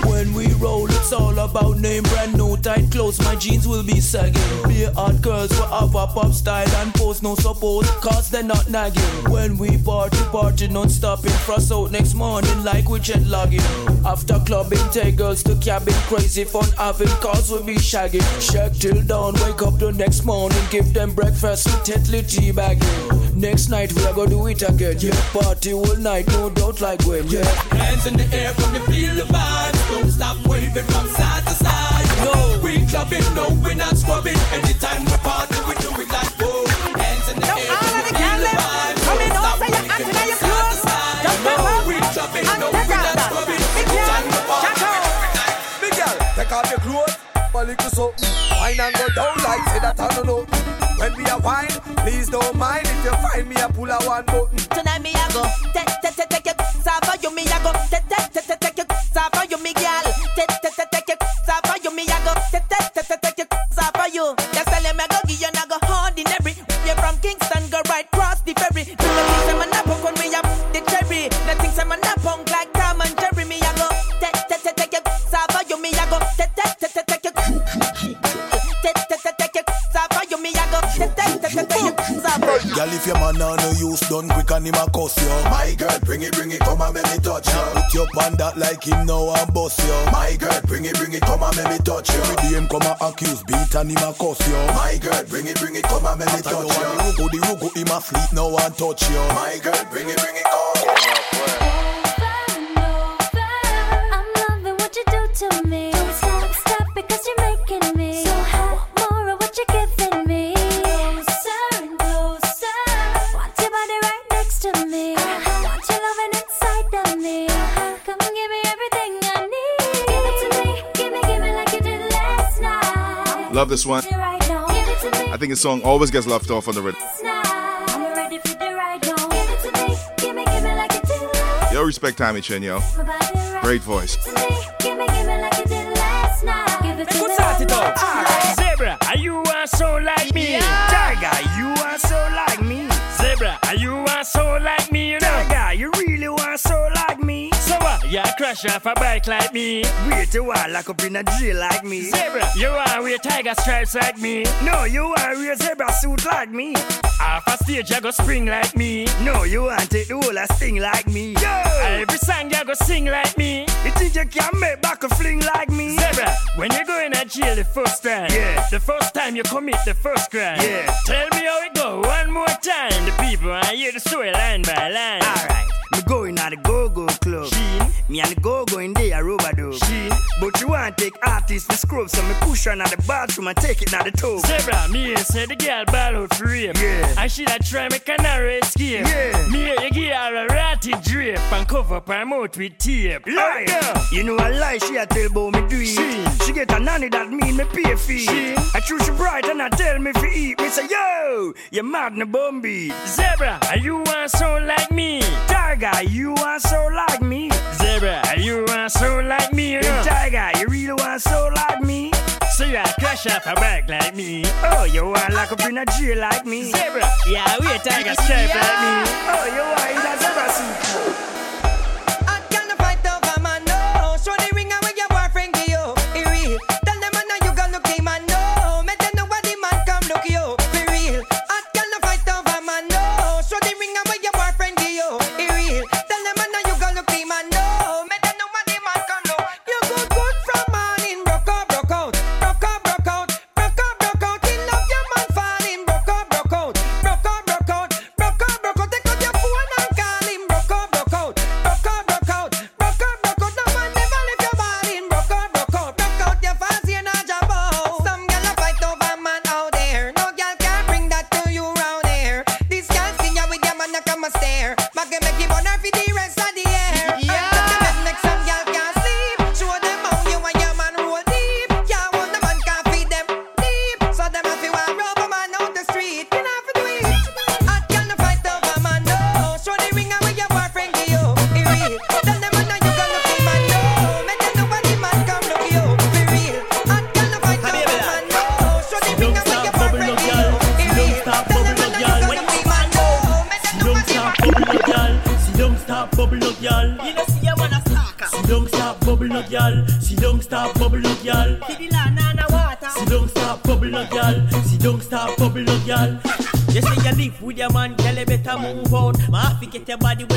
When we roll, it's all about name brand new tight clothes, my jeans will be sagging. Be hard girls will have a pop style and pose no support, cause they're not nagging. When we party, party non stopping, frost out next morning like we jet logging. After clubbing, take girls to cabin, crazy fun having, cause we be shagging. Shag till dawn, wake up the next morning, give them breakfast with Tetley tea bagging. Next night we are gonna do it again, yeah. Party all night, no doubt like when, yeah. Hands in the air from the feel the vibes. Don't stop waving from side to side. No, we clubbing, no, we're not scrubbing. Anytime we party, we do it like whoa. Hands in the air from the feel the vibes. Don't stop waving from side to side. No, we clubbing, no, we're not scrubbing. Anytime we party, we do it like Big girl, take off your clothes, a little something. Wine and go down like say that I don't know. When we a wine, please don't mind if you find me a pull a one button. Tonight me a go, take take take take it, sava you me a go, take take take take take it, sava you me gal, me a go, take take take take take it, sava you. Just tell him I go give you na go ordinary. You from Kingston go right cross the ferry. Do the things I'm a nap when we up the cherry. The things I'm a nap like Tom and Jerry. Me a go, take take take take it, sava you me a go, take take take take take. Take take take it, sava you me a go, take take take take take it, sava. Girl, if your man on no use, done quick and him a cuss you. My girl, bring it, bring it, come and make me touch you. Put your pan that like him now and bust you. My girl, bring it, bring it, come and make me touch you. With him come and accuse, beat and him a cuss you. My girl, bring it, bring it, come and make me touch you. The rugo, the rugo, him a sleep now and touch you. My girl, bring it, bring it, come. Over, over. I'm loving what you do to me. Don't stop, stop because you're Love this one. Right now, give it to me. I think his song always gets left off on the rhythm. I'm ready for the right now. Give it to me, give me, give me like you did Yo, respect Tommy Chen, yo. Great voice. Give me, give me like you did last night. Give it to. Ah, Zebra, are you are so like me? Tiger, you are so like me. Zebra, are you are so like me? Crash off a bike like me. Wait a while, lock up in a jail like me. Zebra, you want wear tiger stripes like me. No, you want wear zebra suit like me. Off a stage, you go spring like me. No, you want take the whole a sting like me. Yo! Every song you go sing like me. You think you can make back a fling like me? Zebra, when you go in a jail the first time, yeah. The first time you commit the first crime, yeah. Tell me how it go one more time. The people I hear the story line by line. Alright. Me going at the go-go club. Sheen. Me and the go-go in there, rubber dub. Sheen. But you want take artists for scrub, so me push her in the bathroom and take it now the toe. Zebra, me here say the girl ball out for rape. Yeah. And she that try make canary escape. Yeah. Me here you give her a ratty drape and cover up her mouth with tape. Lie. You know a lie she a tell about me do it. She, she get a nanny that mean me pay fee. She. I choose she bright and I tell me fi eat. Me say yo, you mad na bumby. Zebra, are you want so like me? Tiger, you want so like me? Zebra, are you want so like me? You know? Tiger, you really want so like me? So you a crash off a bike like me? Oh, you want lock up in a jail like me? Zebra, yeah, we a tiger stripe like me. Oh, you want in a zebra suit? Your body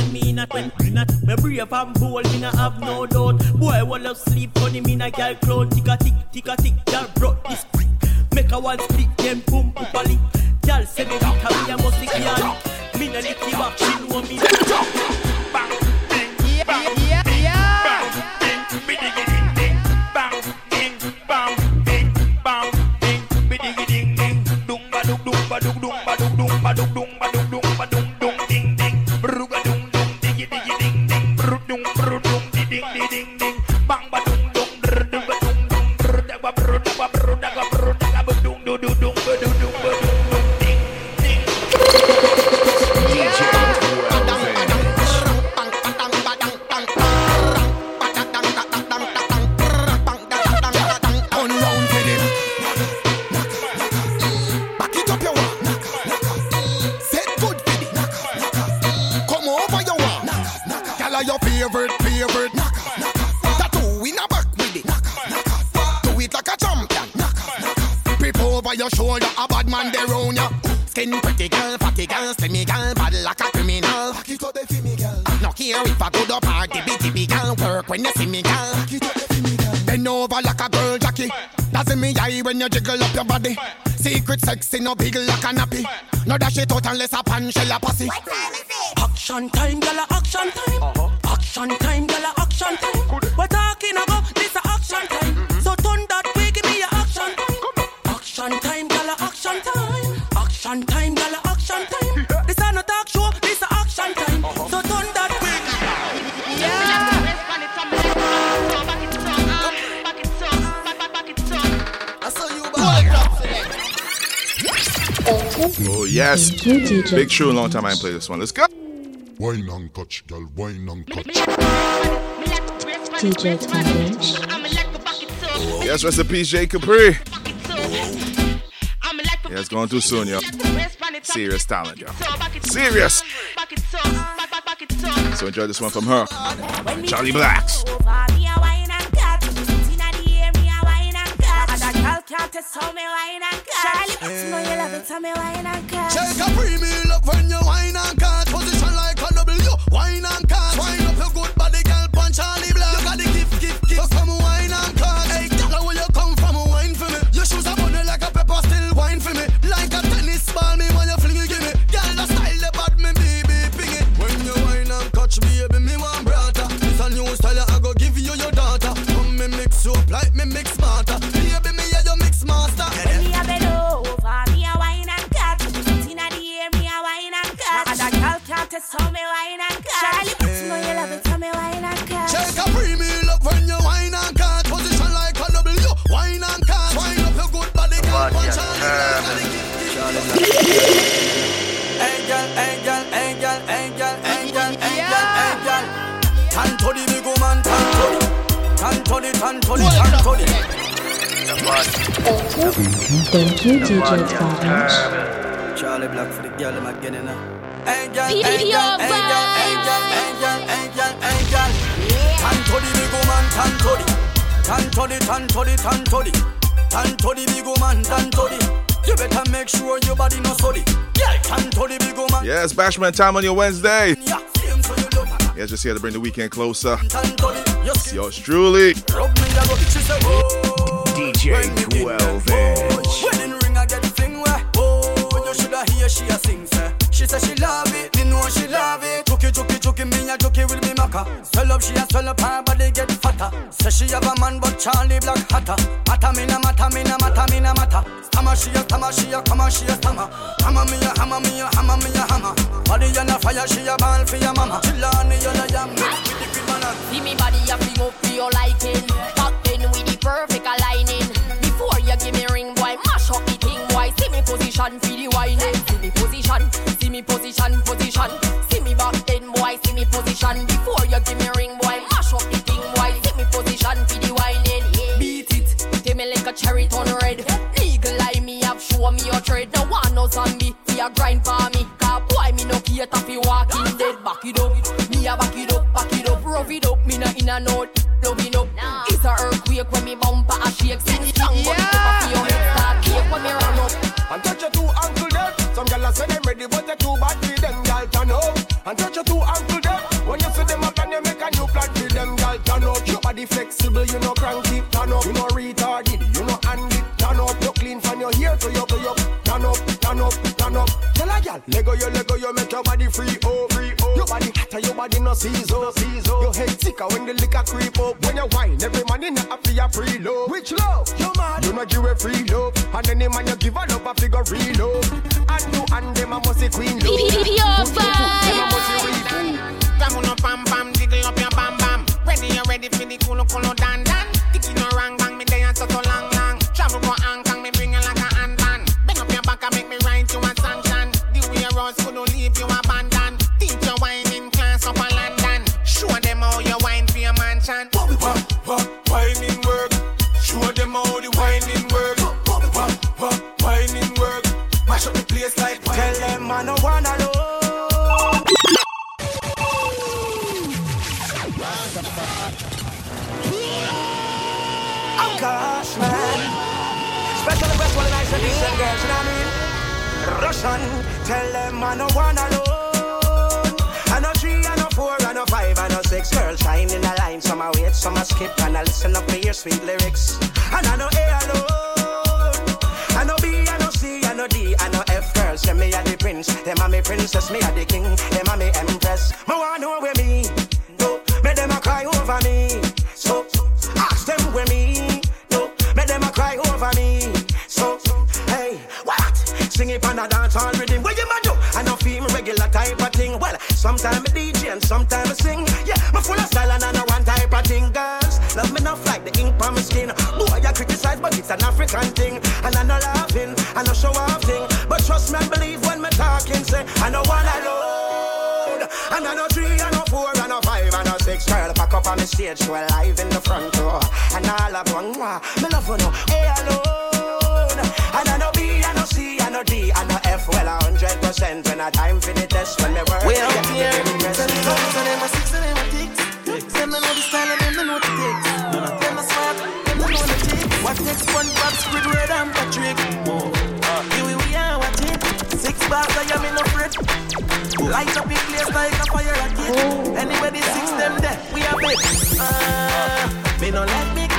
girl, fatty girl, slimmy girl, bad like a criminal. Back it up the for me girl. Uh, no care if I go to party, bitty big girl, work when you see me girl. Back it up the for me girl. Bend over like a girl jockey. That's in me eye when you jiggle up your body. Secret sexy, no big like a nappy. No dash it out unless a pan shell a pussy. Action time, gala action time. Uh-huh. Action time, gala action time. We're talking about this a action time. Mm-hmm. So turn that way, give me your action time. Action time, gala action time. Action time, Oh yes, Thank you, DJ. big true. Long time I ain't played this one. Let's go. Wine and touch, girl, wine and touch. DJ Tandage. Oh, yes, rest in peace, Jay Capri. Yeah, it's going too soon, yo. Serious talent, yo. Serious. So enjoy this one from her. Charly Blacks. Check a premium up when you wine and cut. Position like a W. Wine and cut. Wine Check a premium up when you wine and cut. Position like a W. Wine and cut. Wine up your good body, girl. Punch Angel, angel, angel, angel, angel, angel, angel. Big woman. Thank you, DJ Tandage. Charly Black for the girl, I'm getting her. Angel, Pure angel, angel, vibes. angel, angel, angel, angel. Tanto di big woman, tanto di, tanto di, tanto di, tanto di, tanto di big woman, tanto di. You better make sure your body no sorry. Yeah, tanto di big woman. Yes, Bashman time on your Wednesday. Yeah, just here to bring the weekend closer. It's yours truly. Oh. DJ 12 inch. Wedding ring, I get the thing where. Oh, you shoulda hear she a sing say. She say she love it, me know she love it. Chucky, chucky, chucky, me a chucky with me maka. Swell up, she a swell up, her body get fatter. Say she have a man, but Charly Black hotter. Matter me na matter, me na matter, me na matter. Stammer she a stammer, she a come she a stammer. Hammer me a hammer, me a hammer, me a hammer. Body on a fire, she a ball for your mama. Chillani, you know yam mix with the green banana. See me body a fling up for your liking. Tucked in with the perfect aligning. Before you give me ring, boy, mash up the thing, boy. See me position for the whining. See me position, me position, position. See me back then, boy. See me position. Before you give me ring, boy, mash up the thing, boy. See me position for the whining. Yeah. Beat it, take me like a cherry turn red. Legal eye me up, show me your trade. No one knows on me, see a grind for me. Cause boy, me no cater fi walking dead. Back it up, me a back it up, back it up, rough it up. Me no in a note, loving up. It's a earthquake when me bumper a shake. Sing strong, but the top of your head start And touch your say them ready, but they too bad for them. Gyal turn up and touch your two body flexible, you know cranky. Turn up. You know retarded, you know handy. Turn up. You clean from your hair to your to your. Turn up, turn up, turn up. Tell a gyal, Lego you, Lego you, make your body free. Oh, free. Oh. Your body hotter, your body no season. Oh, season. Oh. Your head sicker when the liquor creep up. When you wine, every man in the happy a free love. Which love? You mad? You know give a free love. And any man you give a love, a figure real love. And you and them a must be queen love. Pure Them a must be. Come on up, bam bam, jiggle up your bam bam. Ready, you ready for the cool, cool, dan dan. No rang bang, and girls, you know what I mean? Russian, tell them I no one alone. I know three, I know four, I know five, I know six girls shine in the line. Some I wait, some I skip, and I listen up to your sweet lyrics. And I know A alone. I know B, I know C, I know D, I know F girls. Yeah, me a the prince, them a me princess, me a the king, them a me empress. Me want know where me go, make them a cry over me. So ask them where me go, make them a cry over me. So? Sing it on a dance hall rhythm. What you man do? I know feel me regular type of thing. Well, sometimes I DJ and sometimes I sing. Yeah, me full of style and I know one type of thing. Girls, love me enough like the ink on my skin. Boy, I criticize, but it's an African thing. And I know laughing, I know show off thing. But trust me, I believe when me talking. Say, I know one alone. And I know three, I know four, I know five, I know six. Girl, pack up on the stage, show live in the front row. And all one, mwah, me love you know. Hey, alone. Well, a hundred percent when I time for the test when me work. We out yeah, here. get impressed. Tell me how so them a six and them a ticks. Them a know the style and them they know the ticks. Them a smart, them they know the ticks. What takes one pop, Squidward and Patrick. Oh, here we we are watching. Six bars I am in a fret. Light up in place like a fire rocket. Anybody six them there, we are big. Ah, me no let me.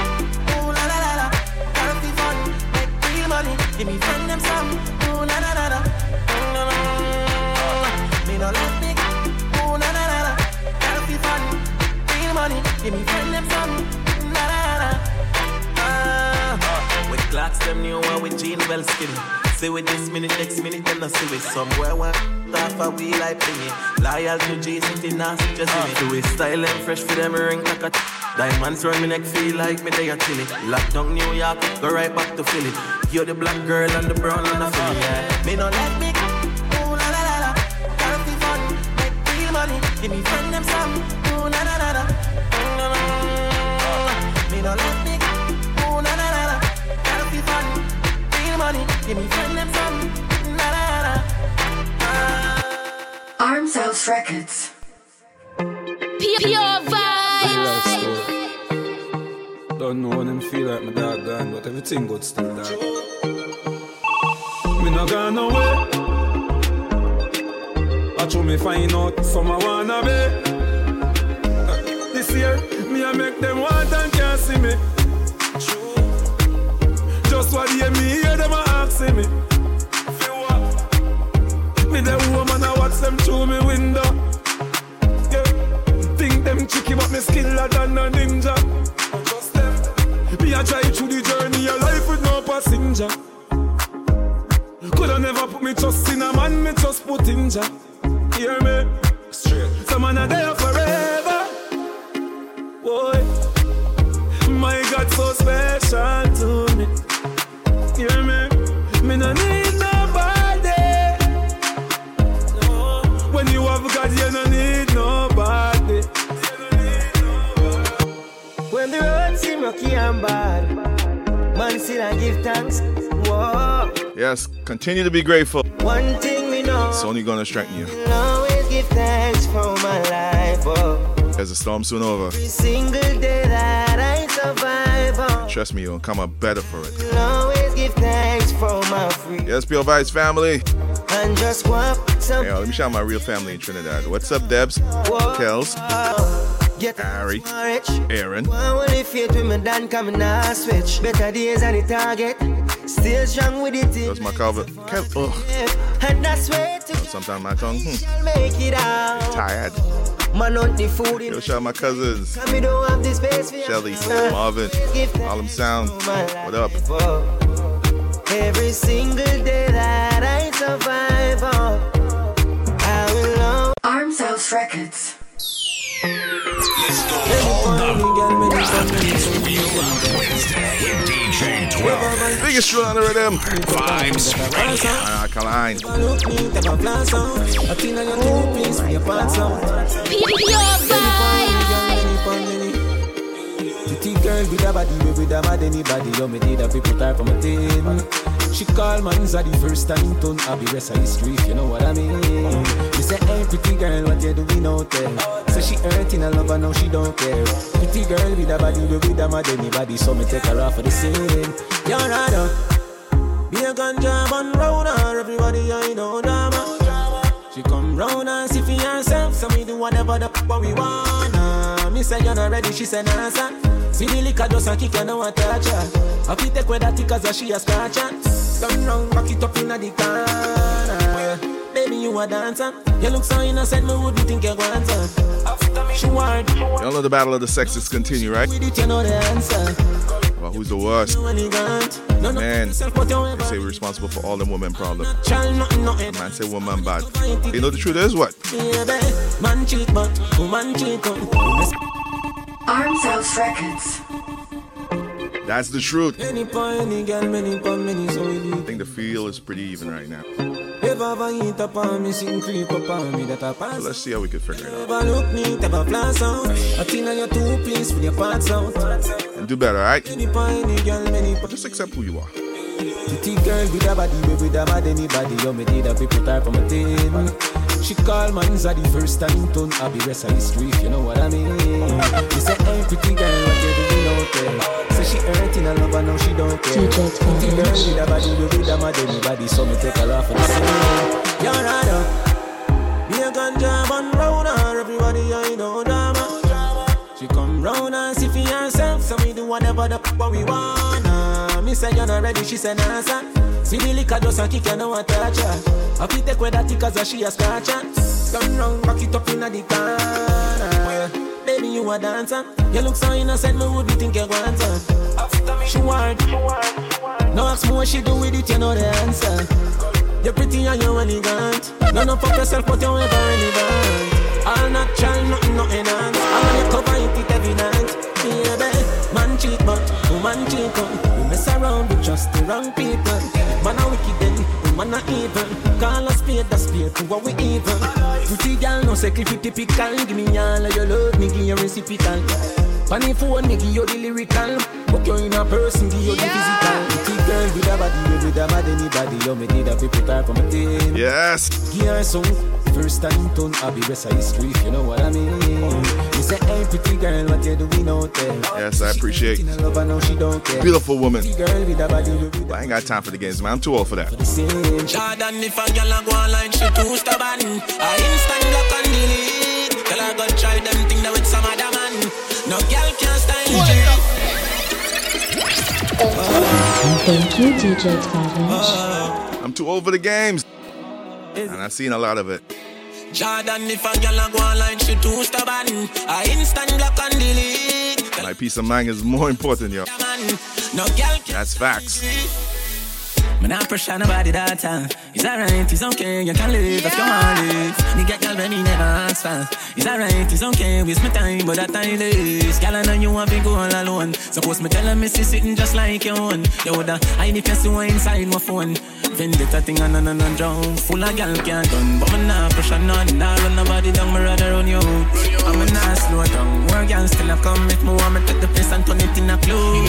Ooh la la la la. Gotta be fun, make real money. Give me friend them some. Give me friend them some. La la la. Ah, with clocks them new one with jean well skinny. See with this minute, next minute, then I see with somewhere one off a wheel like thingy. Loyal to G City, nasty just in it. Do it style and fresh for them ring like a Diamonds round me neck feel like me they a chilly. Lock down New York, go right back to Philly. You're the black girl and the brown and the Philly, yeah. Me no let me. Ooh la la la la. Gotta be fun, make real money. Give me friend them some. Ooh la la la la. Me no let me. Ooh la la la la. Gotta be fun, real money. Give me friend them some. La la la. Arms House Records. Pure vibes. Don't know when them feel like my dog gone, but everything good still dog. Me no gone nowhere. I show me find out some I wanna be. Uh, This year, me I make them want and can't see me. Just what hear me hear them a asking me. Me the woman I watch them through me window. Yeah. Think them tricky, but me skiller than a ninja. Just them. Me a drive through the journey of life with no passenger. Coulda never put me trust in a man, me just put in ja. Hear me? Straight. Some man are there forever. God so special to me. Hear me? Me no need nobody. No. When you have God, you no need nobody. When the road seem rocky and bad, man still and give thanks. Whoa. Yes, continue to be grateful. One thing we know, It's only gonna strengthen you. always give thanks for my life. Oh. As the storm soon over. Every single day that I survive. Trust me, you'll come out better for it. always give thanks for my free. Yes, Pure Vibes family. And just some. Hey, let me shout out my real family in Trinidad. What's up, Debs? Kels, Get Harry. Aaron. One only faith with me done coming now switch. Better days on the target. Still strong with it. That's my cover. Kev, ugh. And that's way to Sometimes my tongue, hmm, make it out. tired. Man on the food in Yo, shout out my cousins. Come me don't have the space for Shelly, yourself. Marvin, Harlem Sound. What up? Every single day that I survive, oh, I will always Arms House Records. DJ 12. Biggest drill on the rhythm. Vibes Alkaline. Pretty girl with a body, we with a mad anybody. You me did a people type on my team. She call man's the first time turn Abby rest of history, if you know what I mean. You say, hey, pretty girl, what you doing out there? So she hurting a lover, now she don't care. Pretty girl with a body, we with a mad anybody. So me take her off for the scene. You're right up. Be a ganja man round her, everybody I know drama. She come round and see for herself, so me do whatever the fuck we wanna. Me say you're not ready, she say nah sir. See the liquor just a kick and no one touch her. I fit take with that cause she a scratch. Turn round, back it up inna the corner. Baby you a dancer, you look so innocent, me wouldn't think you want her. She want Y'all know the battle of the sexes continue, right? with it, you know the answer. Well, who's the worst? Man, they say we're responsible for all them women problems. Man say woman bad. You know the truth is what? Arms House Records. That's the truth. Any point, any girl, many pon many, so we I think the feel is pretty even right now. If ever eat up on me, sing creep up on me, that I So let's see how we can figure it out. Ever look neat, ever flash out. I think on your two please with your parts out. And do better, alright? Any point, any girl, many pon. Just accept who you are. Pretty girl with a body, with a anybody. You a people type my team. She call man's the first time turn Abby rest of history, if you know what I mean. She say, hey, pretty girl, what you doing out there? Say she hurting a lover, now she don't care. Pretty girl with a body, we with a mad anybody. So me take her off and say, you're right up. Be a ganja man round her, everybody I know drama. She come round and see for herself, so we do whatever the fuck we wanna. Me say you're not ready, she say nah sir. See the liquor just a kick, you know what touch her. I fit take with that cause a she a scratch. Come round, back it up inna the corner. Baby, you a dancer. You look so innocent, me would be think you want her. She want. No ask me what she do with it, you know the answer. You're pretty and you're elegant. No, no, fuck yourself, but you're ever relevant. All natural, nothing, nothing on. I'm gonna cover it, it every night. Baby, man cheat, but woman cheat on. We mess around with just the wrong people. What we even. Pretty girl, no say clip it typical. Give me all of your love, me give you reciprocal. Funny phone, me give you the lyrical. Book you in a person, give you the physical. Pretty girl with a body, you with a mad anybody. You me need a people type on my team. Yes. Give her some. First time turn Abby rest of history, if you know what I mean. You say, hey, pretty girl, what you doing out there? Yes, I appreciate In a lover, now she don't care. Beautiful woman. Pretty girl with a body, you But I ain't got time for the games, man. I'm too old for that. Jordan, if a girl a go online, she too stubborn. I instant block and delete. Girl, I go try them thing that with some other man. No girl can style Thank you, DJ Savage. I'm too old for the games. And I've seen a lot of it. Jordan, if a girl a go online, she too stubborn. I instant block and delete. My peace of mind is more important, yo. No girl That's facts. Man, I pressure nobody that time. It's alright, it's okay, you can live if you want live. Nigga, girl, when me never ask for. It's alright, it's okay, waste my time, but that time is. Girl, I know you want to go all alone. Suppose me tell her, me see sitting just like your own. You woulda hide if you see one inside my phone. Vendetta thing and none and drown. Full of girl can't done, but me nah pressure none. Nah run nobody down, me rather run you out. I'm a nah slow down. More girl still a come if me want me take the place and turn it in a clue.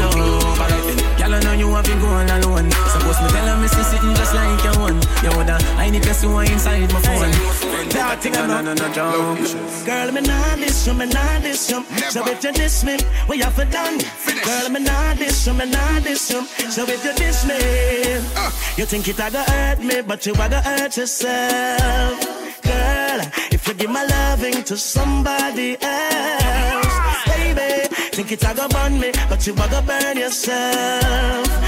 Girl, I know you want to go all alone. Suppose me Girl, I'm missing sitting just like your one. You woulda, I need to see inside my phone. That thing I'm not, no joke. Girl, me nah diss you, me nah diss you. So if you diss me, we have to done. Girl, me nah diss you, me nah diss you. So if you diss me, you think it a go hurt me, but you a go hurt yourself. Girl, if you give my loving to somebody else, ah. baby, think it a go burn me, but you a go burn yourself.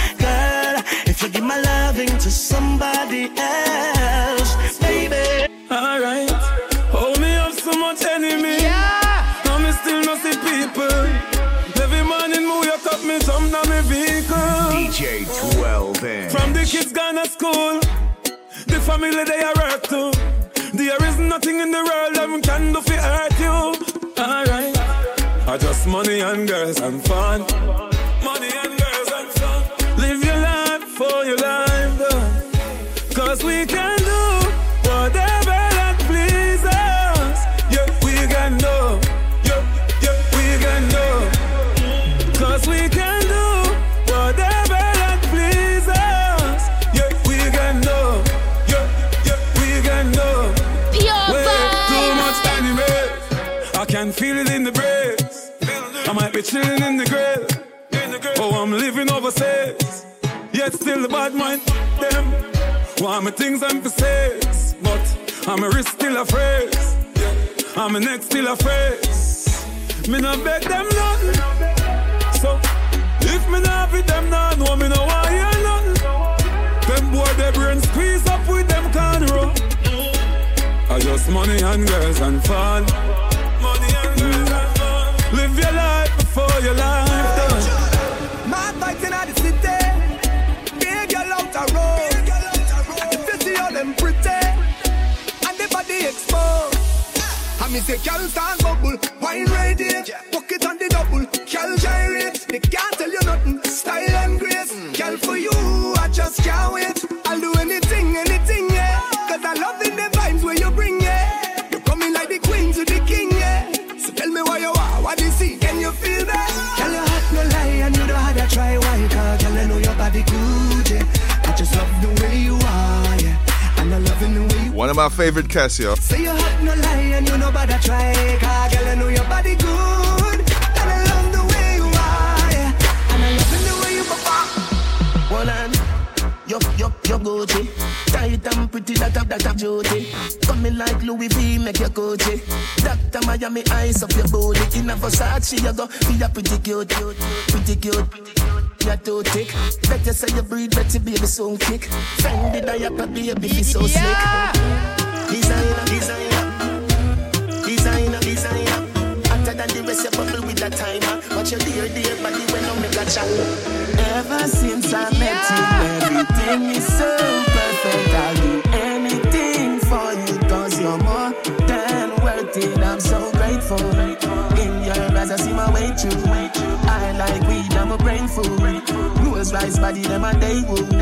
Girl, if you give my loving to somebody else, baby. Alright, hold me up so much enemy. Yeah. Now me still not see people. Every morning move you up me jump down me vehicle. DJ 12 inch. From the kids gone to school, the family they are hurt too. There is nothing in the world that can do for hurt you. Alright, I just money and girls and fun. Money and for your life, though. Cause we can do whatever that pleases us. Yeah, we can do. Yeah, yeah, we can do. Cause we can do whatever that pleases us. Yeah, we can do. Yeah, yeah, we can do. Pure Way too much anime. I can feel it in the breeze. I might be chilling in the grave. Oh, I'm living. Yet still the bad mind them. Want me things I'm for sales. But I'm a risk still a phrase. I'm a neck still a phrase. Me not beg them nothing. So if me not with them now, know me no want hear nothing. Them boy their brain squeeze up with them can roll. I just money and girls and fun. Money and girls and fun. Live your life before your life Body exposed. And me say, girl stand bubble. Wine. Walk it on the double. Girl gyrate. They can't tell you nothing. Style and grace. Girl for you, I just can't my favorite Casio. Say you hot no lie and you know bother try Cause girl, I know your body good And I love the way you are. And I love the way you One hand, yo, yo, yo Gucci. Tight and pretty, that up, that up. Coming like Louis V, make your Gucci. Doctor Miami, eyes up your booty. In a Versace, you go, a pretty cute, pretty cute, pretty cute. You're too thick. Better say you breathe, better baby kick. Fendi diaper, baby, be so slick. Designer, designer, designer, designer. Hotter than the rest, you bubble with that timer. Watch your dear, dear body when I make a chat. Ever since I met you, everything is so perfect. I'll do anything for you, cause you're more than worth it. I'm so grateful. Like weed, I'm a brain food. Rose rice body, them a day wound.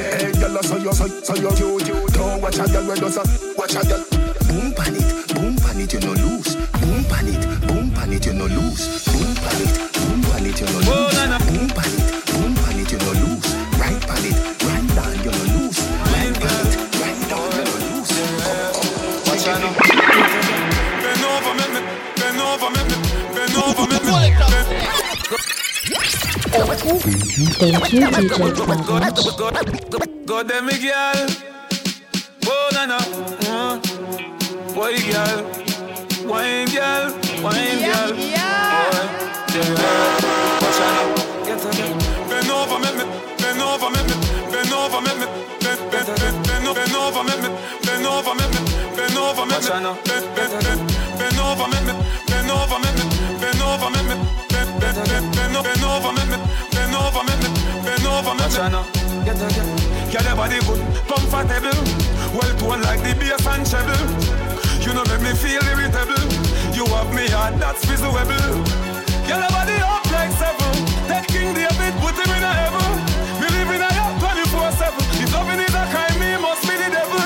Hey, girl, so you, so, so you cute. Don't watch a girl when does a watch a girl. Boom pan it, boom pan it, you no lose. Boom pan it, boom pan it, you no lose. Boom pan it, boom pan it, you no lose. Boom pan it, boom pan it, you no lose. Right pan it, right down, you no lose. Right pan it, right down, you no lose. Watch out now. Bend over, make me, bend over, make me, bend over, make me. Bend- Thank you, DJ. Go them me girl. Oh na na. Uh. Boy girl. Wine girl. Wine girl. Boy. Yeah. Watch out. Get them. Bend over, me. Bend over, me. Bend over, me. Bend, bend, bend, bend, bend over, make me. Bend me. Me. Bend, bend, bend, bend over, make me. Bend over, me. Bend over, me. Get your body good, comfortable. Well like the bass and treble. You know make me feel irritable. You have me heart that's visible. Get body up like seven. King David, put him in a heaven. In a yacht 24-7. If loving me must be the devil.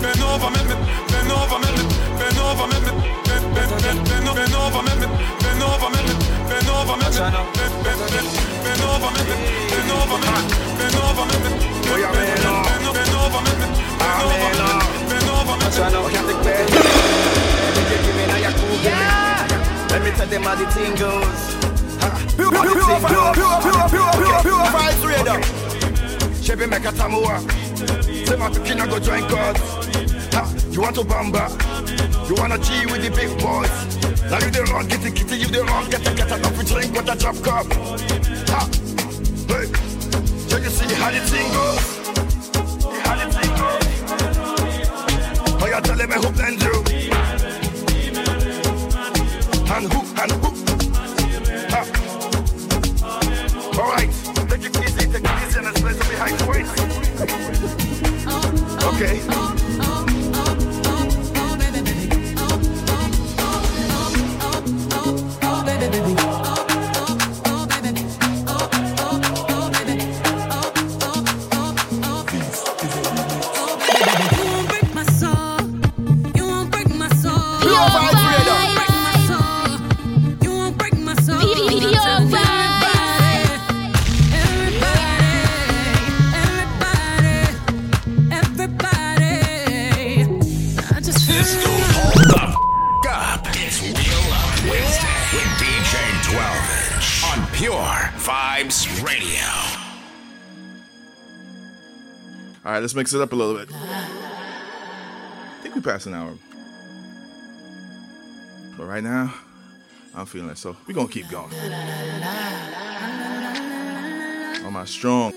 Bend over, make me. Bend over, make me. Bend over, make me. Bend, bend over, make me. Bend over, make me. Let me tell them how the thing goes. Pure, pure, pure, pure, pure. She be make a tamuwa. Say my picking go join. Ha, you want to bamba? You wanna G with the big boys? Now you the wrong, get the kitty, you the wrong, get the get a coffee drink with a drop cup. Ha, hey, so you see how the thing goes? How the thing goes? Oh, you telling me who blend you? And who, and who? Ha. All right, take it easy, take it easy, and let's play behind the weights. Okay. Right, let's mix it up a little bit. I think we passed an hour. But right now, I'm feeling it. So we're going to keep going. On my strong,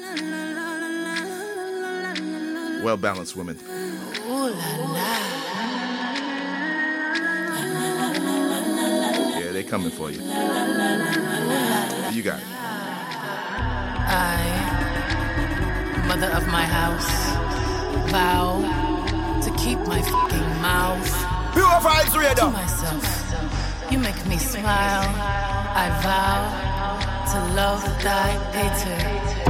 well balanced women. Yeah, they coming for you. You got it. I, mother of my house, vow to keep my fucking mouth Pure vibes to myself. You make me smile. I vow to love thy hater.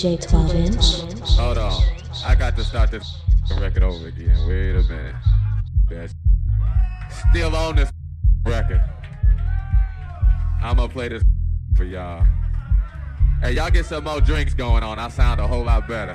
DJ 12 inch. hold on. I got to start this record over again. Wait a minute. That's still on this record. I'm gonna play this for y'all. Hey, y'all get some more drinks going on. I sound a whole lot better.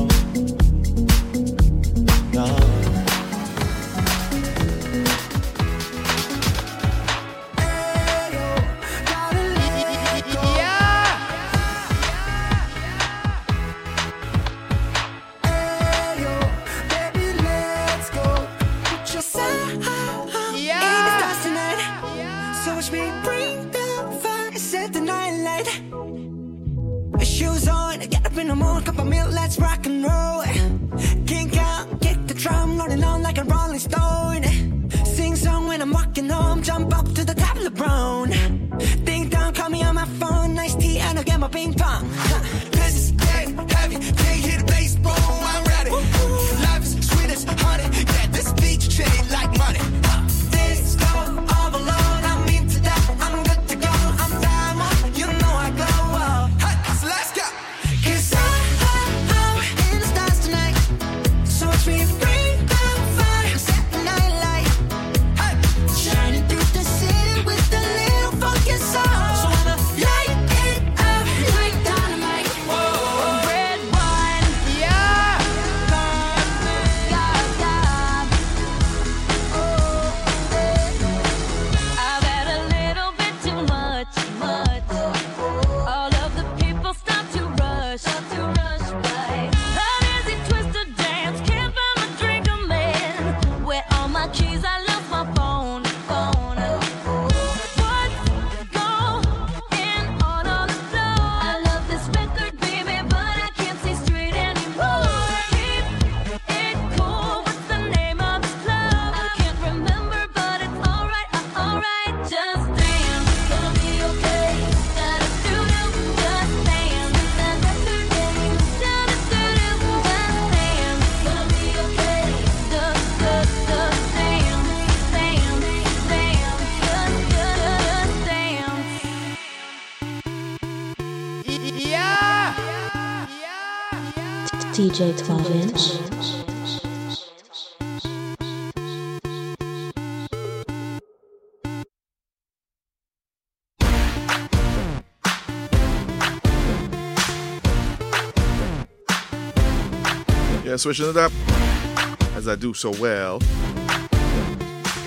12 inch. Yeah, switching it up as I do so well.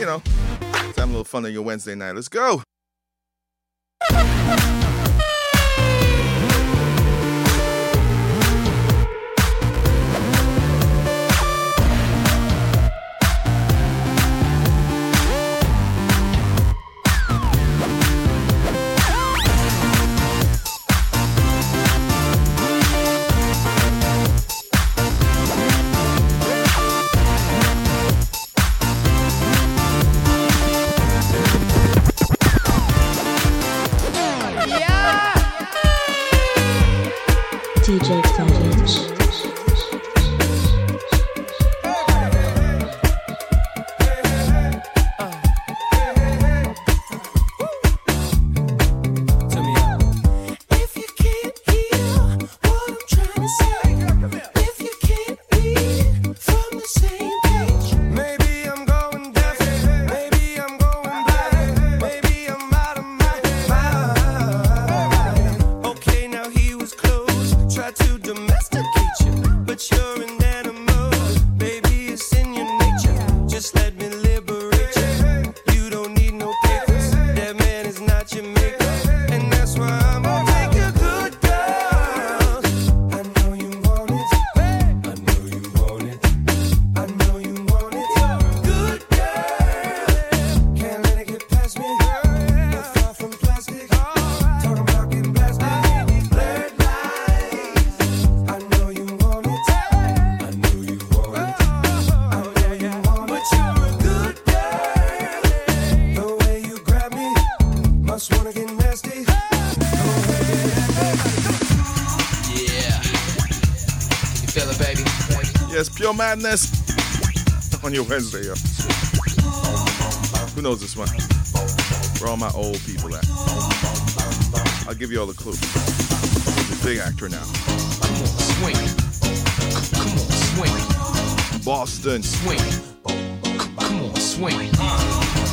You know, time having a little fun on your Wednesday night. Let's go. Madness on your Wednesday, yo. Who knows this one? Where all my old people at? I'll give you all the clue. He's a big actor now. Come on, Swing. Come on, swing. Boston. Swing. Come on, swing. Yo,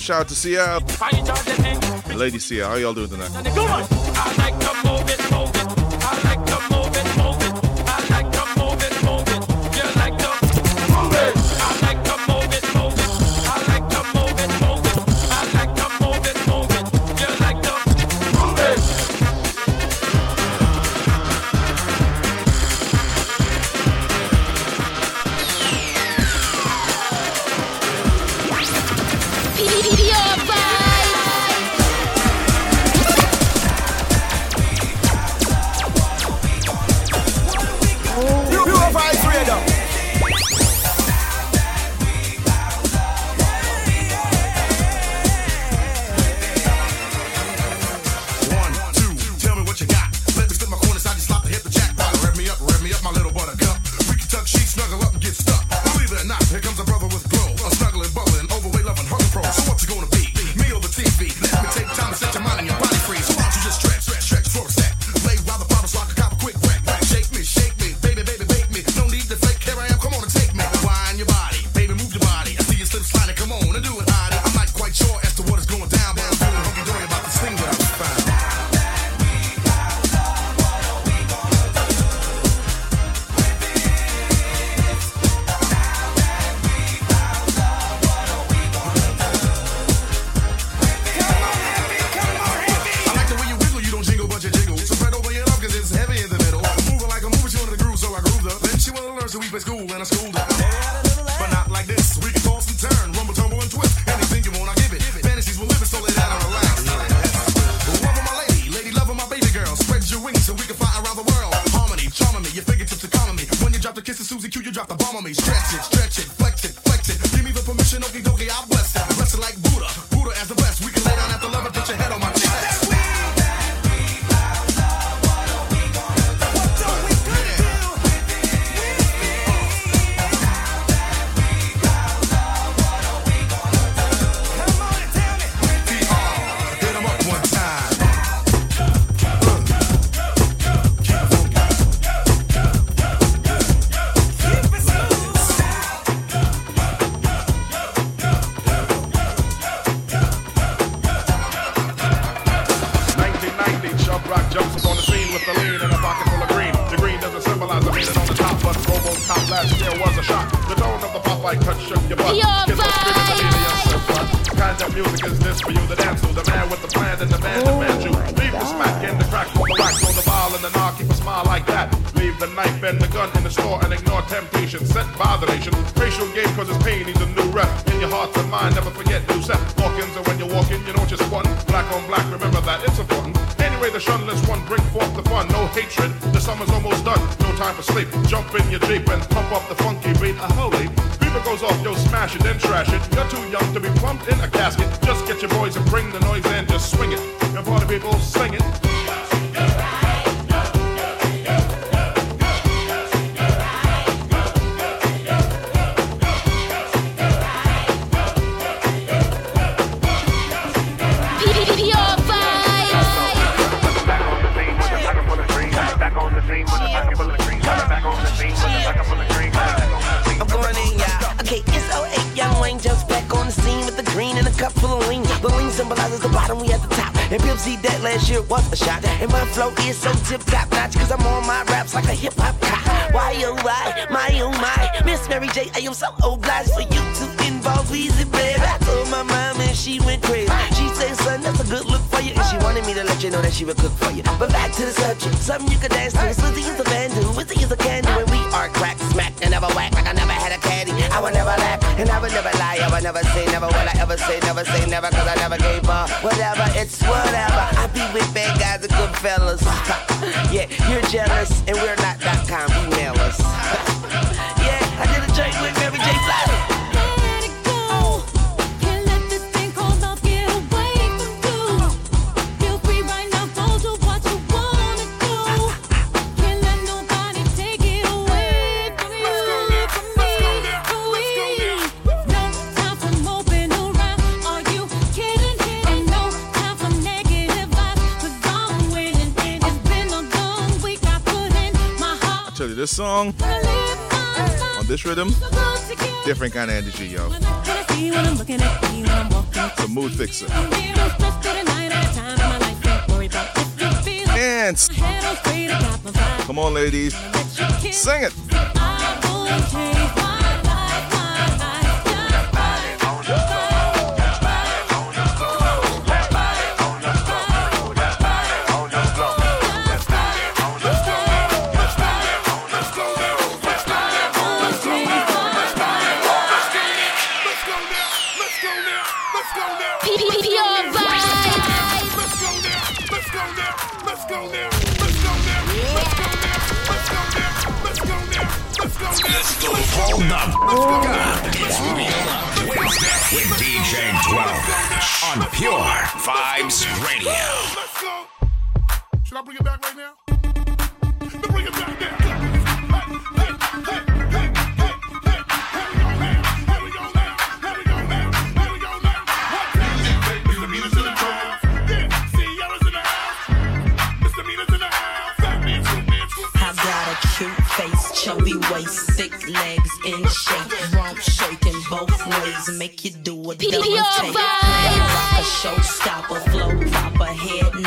shout out to Sia. Lady Sia, how y'all doing tonight? A shot. And my flow is so tip top notch, cause I'm on my raps like a hip hop cop. Why oh why, my oh my. Miss Mary J, I am so obliged for you to involve Weezy, baby. I told my mom and she went crazy. She said, son, that's a good look you. And she wanted me to let you know that she would cook for you. But back to the subject, something you could dance to. Slizzy is a bandu, Wizzy is a candy. When we are crack, smack, and never whack like I never had a caddy. I would never laugh, and I would never lie. I would never say never. Will I ever say never say never? Cause I never gave up. Whatever, it's whatever. I be with bad guys and good fellas. (laughs) yeah, you're jealous, and we're not dot com. Email us. (laughs) yeah, I did a joint with Mary this song on this rhythm, different kind of energy, yo. It's a mood fixer. Dance. Come on, ladies. Sing it. Vibes Radio. Should I bring it back right now? Bring it back now. I got a cute face, chubby waist, thick legs in shape, PPR vibe. Showstopper, flow, proper head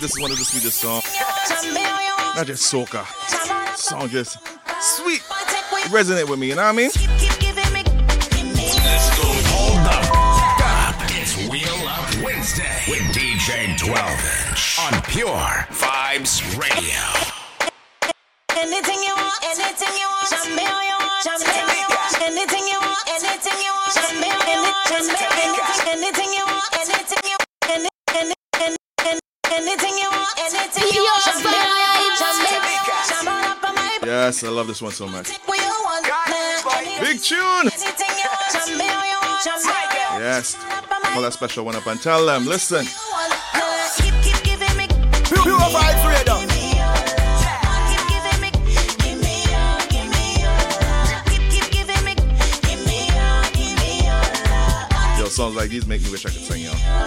this is one of the sweetest songs. Not just soca. Song just sweet. Resonate with me, you know what I mean? Let's go hold up. It's Wheel Up Wednesday with DJ 12 inch on Pure Vibes Radio. love this one so much. Big tune. Yes. Pull that special one up and tell them, listen. Pure vibes. Yo, songs like these make me wish I could sing, y'all.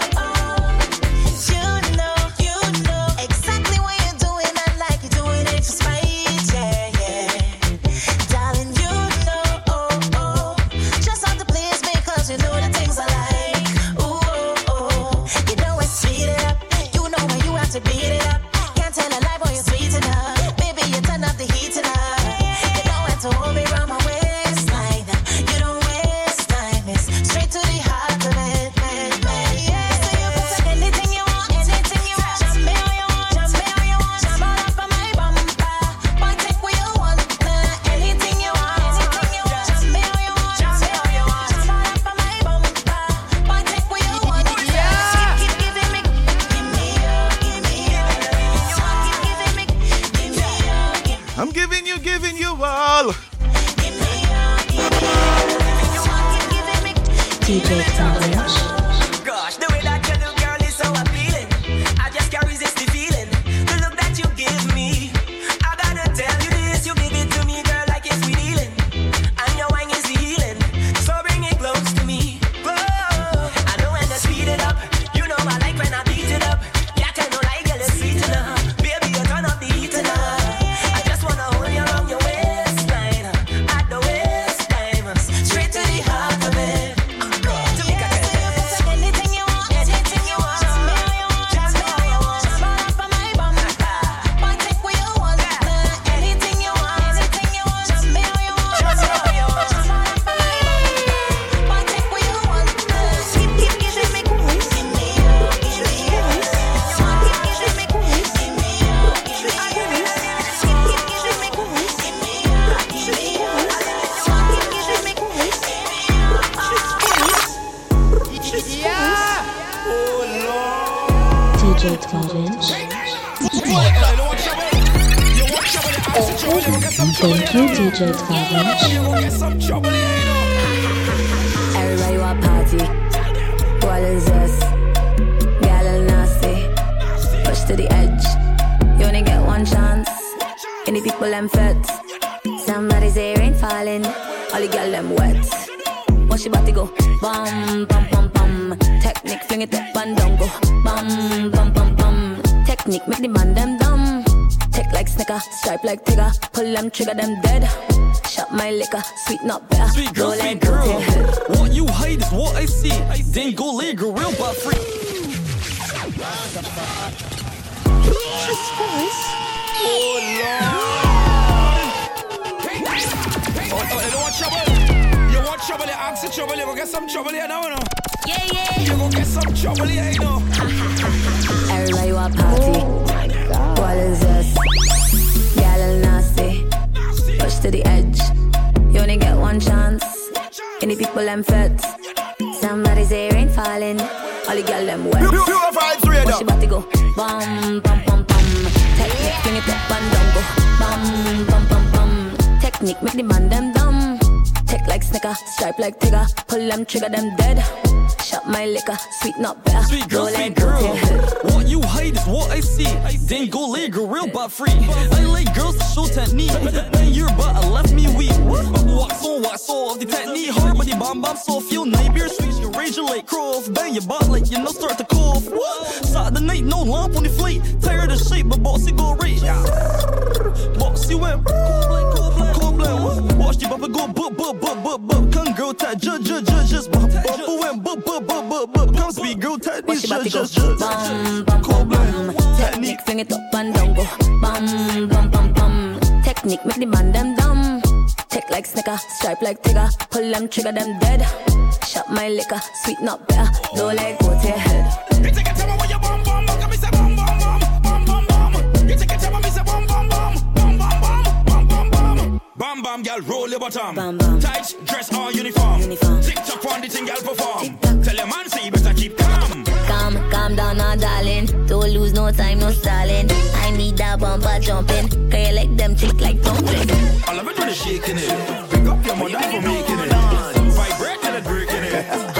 DJ Everybody want party. What is this? Got a nasty. Push to the edge. You only get one chance. Any people them fit. Somebody's hair ain't falling. All the girl them wet. When she about to go, bum bum bum bum. Technique fling it up and down go, bum bum bum bum. Technique make the man them dumb. Tick like snicker, stripe like tigger. Pull them trigger, them dead. Shot my liquor, sweet not better. Sweet girl, sweet girl. What you hate is what I see. Then go leg, real but free. His voice. Oh Lord. Hey, hey, hey, oh, oh, you want trouble? You want trouble? You ask for trouble? You will get some trouble here now, you know. Yeah, yeah. You will get some trouble here, you know. Everybody want party. Oh party. What is this? Gal nasty. Push to the edge. You only get one chance. Any people them feds. Somebody say rain falling. All the girl them wet. Pure- vibes radio. Watch your body go. Bum bum bum bum. Technique bring it up and down go. Bum bum bum bum. Technique make the man them dumb. Tick like snicker, stripe like Tigger. Pull them trigger them dead. Shut my liquor, sweet not better. Sweet girl, sweet like girl. (laughs) What you hate is what I see. Then go lay real but free. I like girls to show technique. When your butt left me weak. Walk so, walk so off the technique. Hard but the bomb bomb so feel night beer sweet. You rage your late cross. Bang your butt like you know start to cough. What? Side the night, no lump on the flight. Tired of shape, but bossy go rage. Bossy went cold blood. Watch the bumper go bup bup bup bup bup. Come girl tat judge judge judge just bump bumper went bup bup bup bup bup. Come speed girl tat Watch these your body judge go. judge judge. Bum bum bum bum. Technique fling it up and down go. Bum bum bum bum. Technique make the man them dumb. Tick like snicker, stripe like Tigger. Pull them trigger them dead. Shut my liquor, sweet not better. Low like go Bam bam, girl, roll your bottom. Bam, bam. Tight dress or uniform. Uniform. Tick tock on the thing, girl, perform. Tell your man say you better keep calm. Calm, calm down now, darling. Don't lose no time, no stalling. I need that bumper jumping. Cause you like them chick like dumpling. I love it when you're shaking it. Pick up your mother for making it. Vibrate till it breaking it.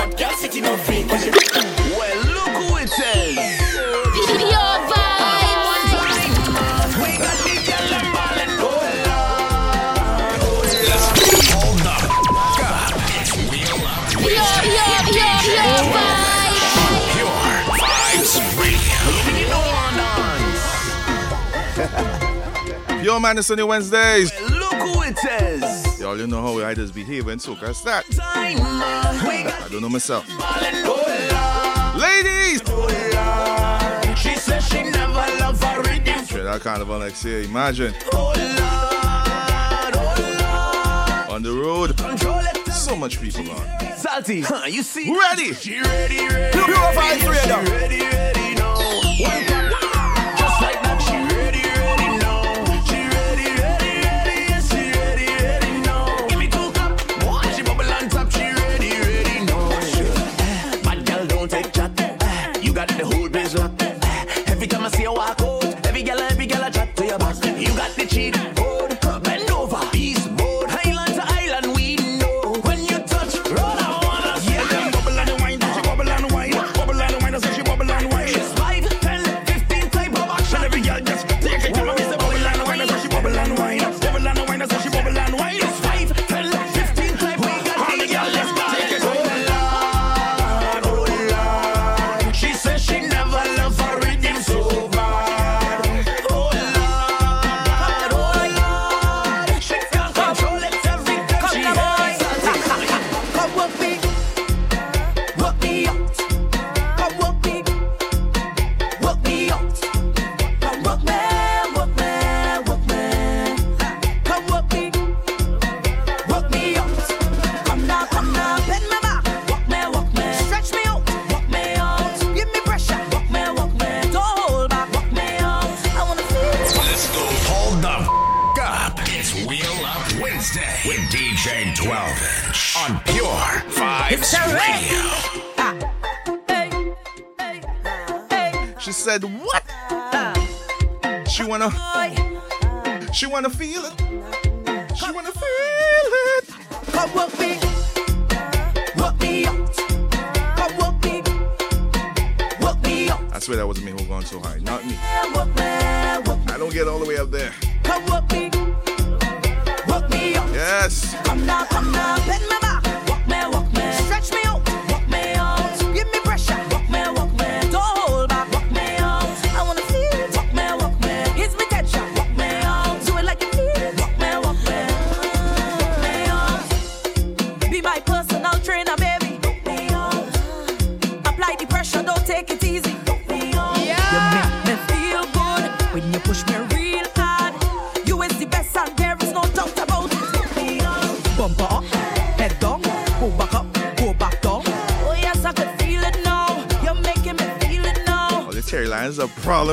Yo, man, it's on your Wednesdays. Look who it is. Y'all, you know how I just behave in soca. That's that. Time, we got I don't know myself. Ladies! She says she never loved a rhythm. Straight out carnival next year. Imagine. On the road. So much people on. Salty. Huh, you see? Ready? She ready, ready. Pure vibes radio. She ready, ready now.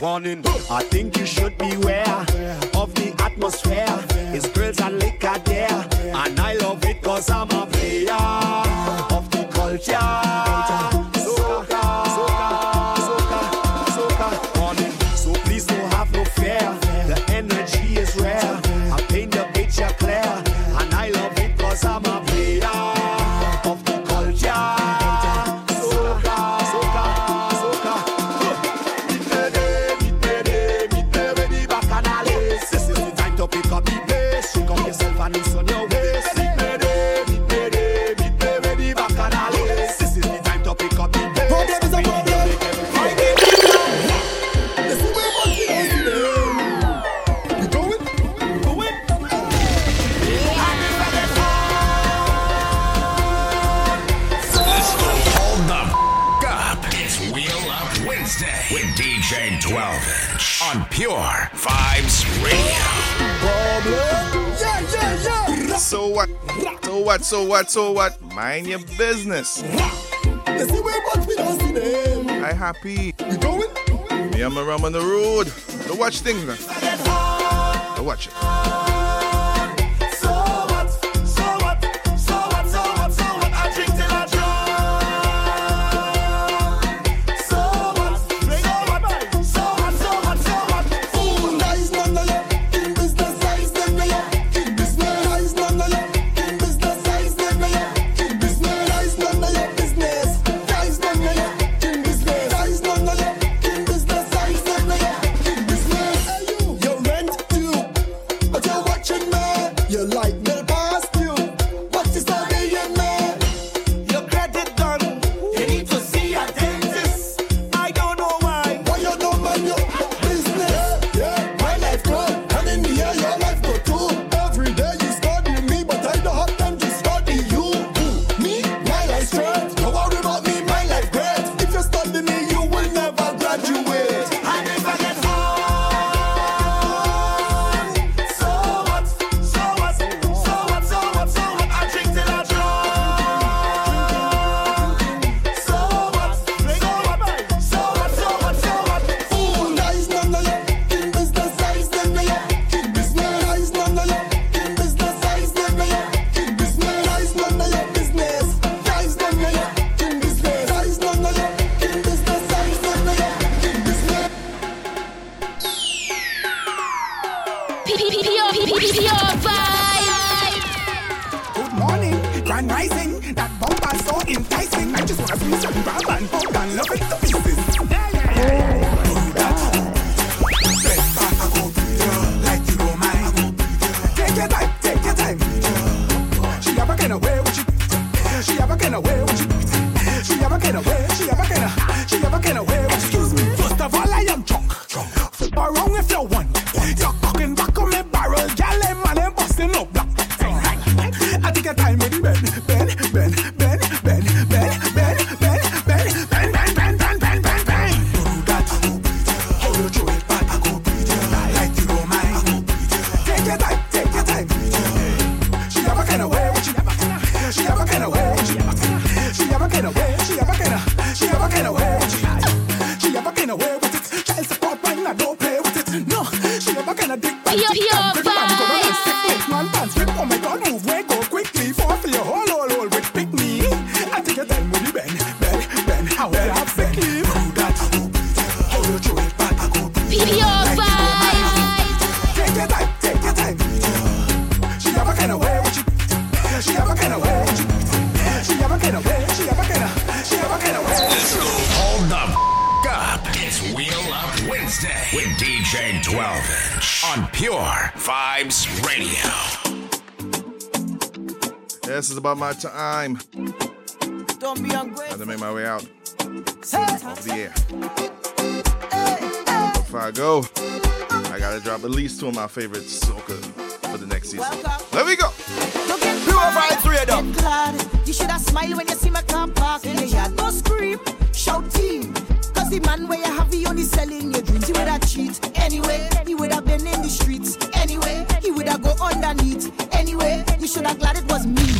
Warning, I think you should beware of the atmosphere. It's girls and liquor there. And I love it cause I'm a player of the culture. what, so what, so what? Mind your business. They see way, but we don't see them. I happy. We going? Me and my rum on the road. Don't watch things, man. To watch it. about my time. Don't be ungrateful. I had to make my way out of the air. Before I go, I gotta drop at least two of my favorite soca for the next season. Let me go. Three of them. You should have smiled when you see my car parked in the yard. Don't scream, shout team. Cause the man where you have, the only selling your dreams. He would have cheat anyway. He would have been in the streets anyway. He would have go underneath anyway. You should have glad it was me.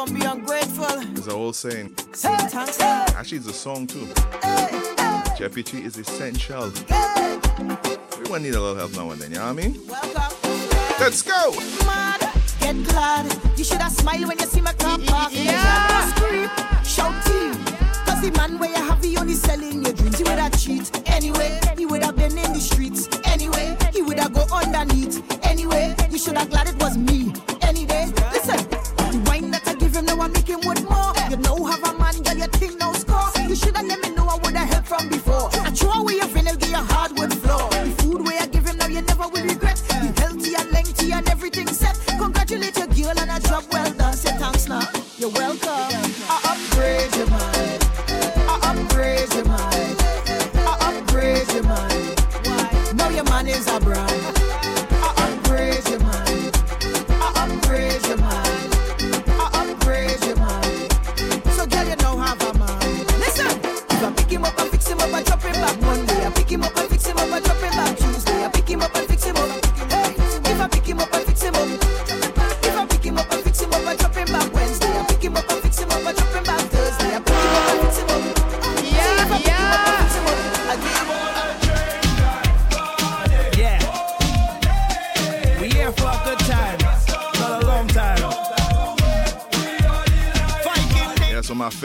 Don't be ungrateful. It's an old saying. Hey. Actually, it's a song too. Hey, hey. Is essential. Hey. Everyone need a little help now and then, you know what I mean? Welcome. Let's go. Mad, get glad. You should have when you see my car. Yeah. Scream, shout team. Cause the man where you have, only selling your dreams. He would have cheat anyway. He would have been in the streets anyway. He would have go underneath anyway. You should have glad it was me him with more. You know have a man, girl, your thing no score. You shoulda let me know I woulda helped from before. I throw away your vinyl, get your hardwood floor. The food way I give him now, you never will regret. Be healthy and lengthy and everything set. Congratulate your girl and a job well done. Say thanks now. You're welcome.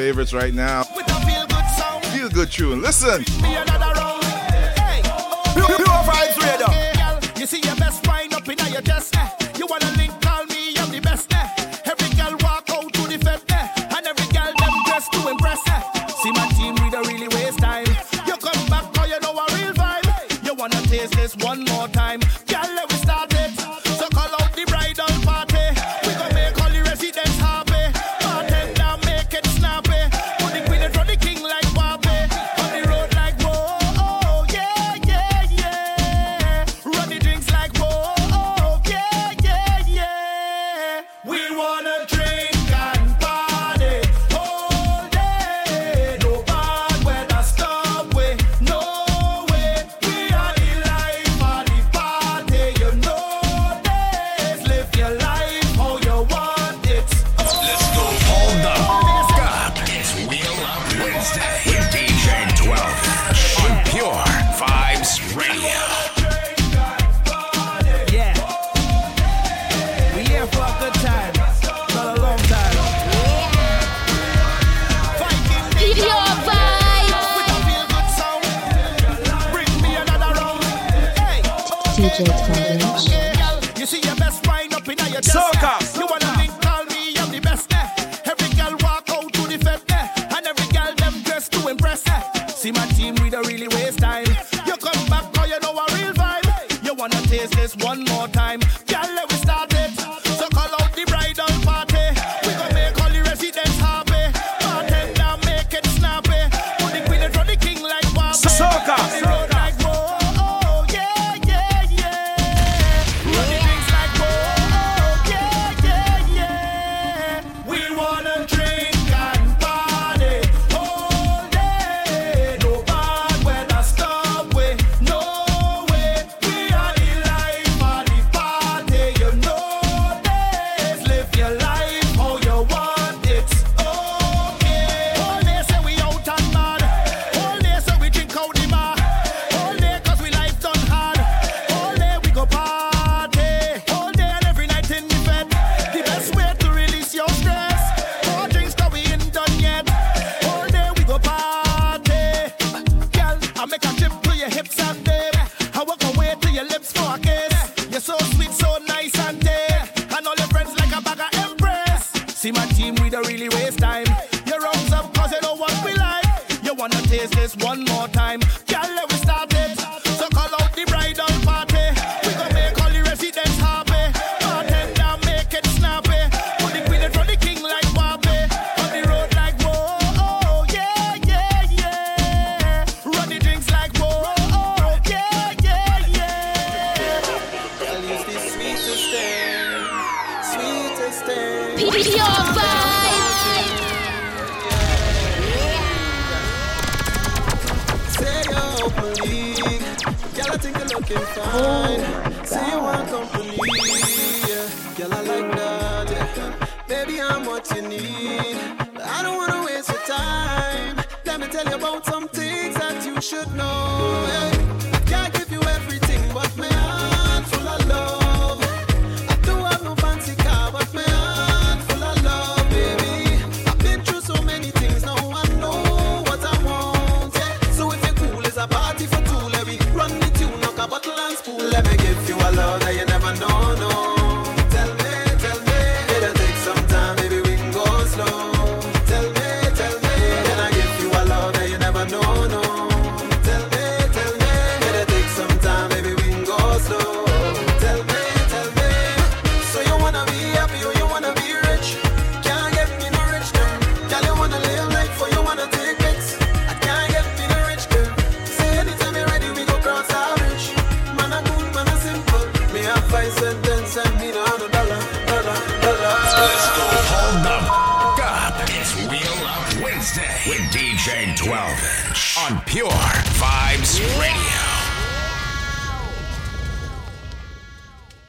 favorites right now. Feel good tune. Listen. Pure vibes radio. You see your best wine up in your chest.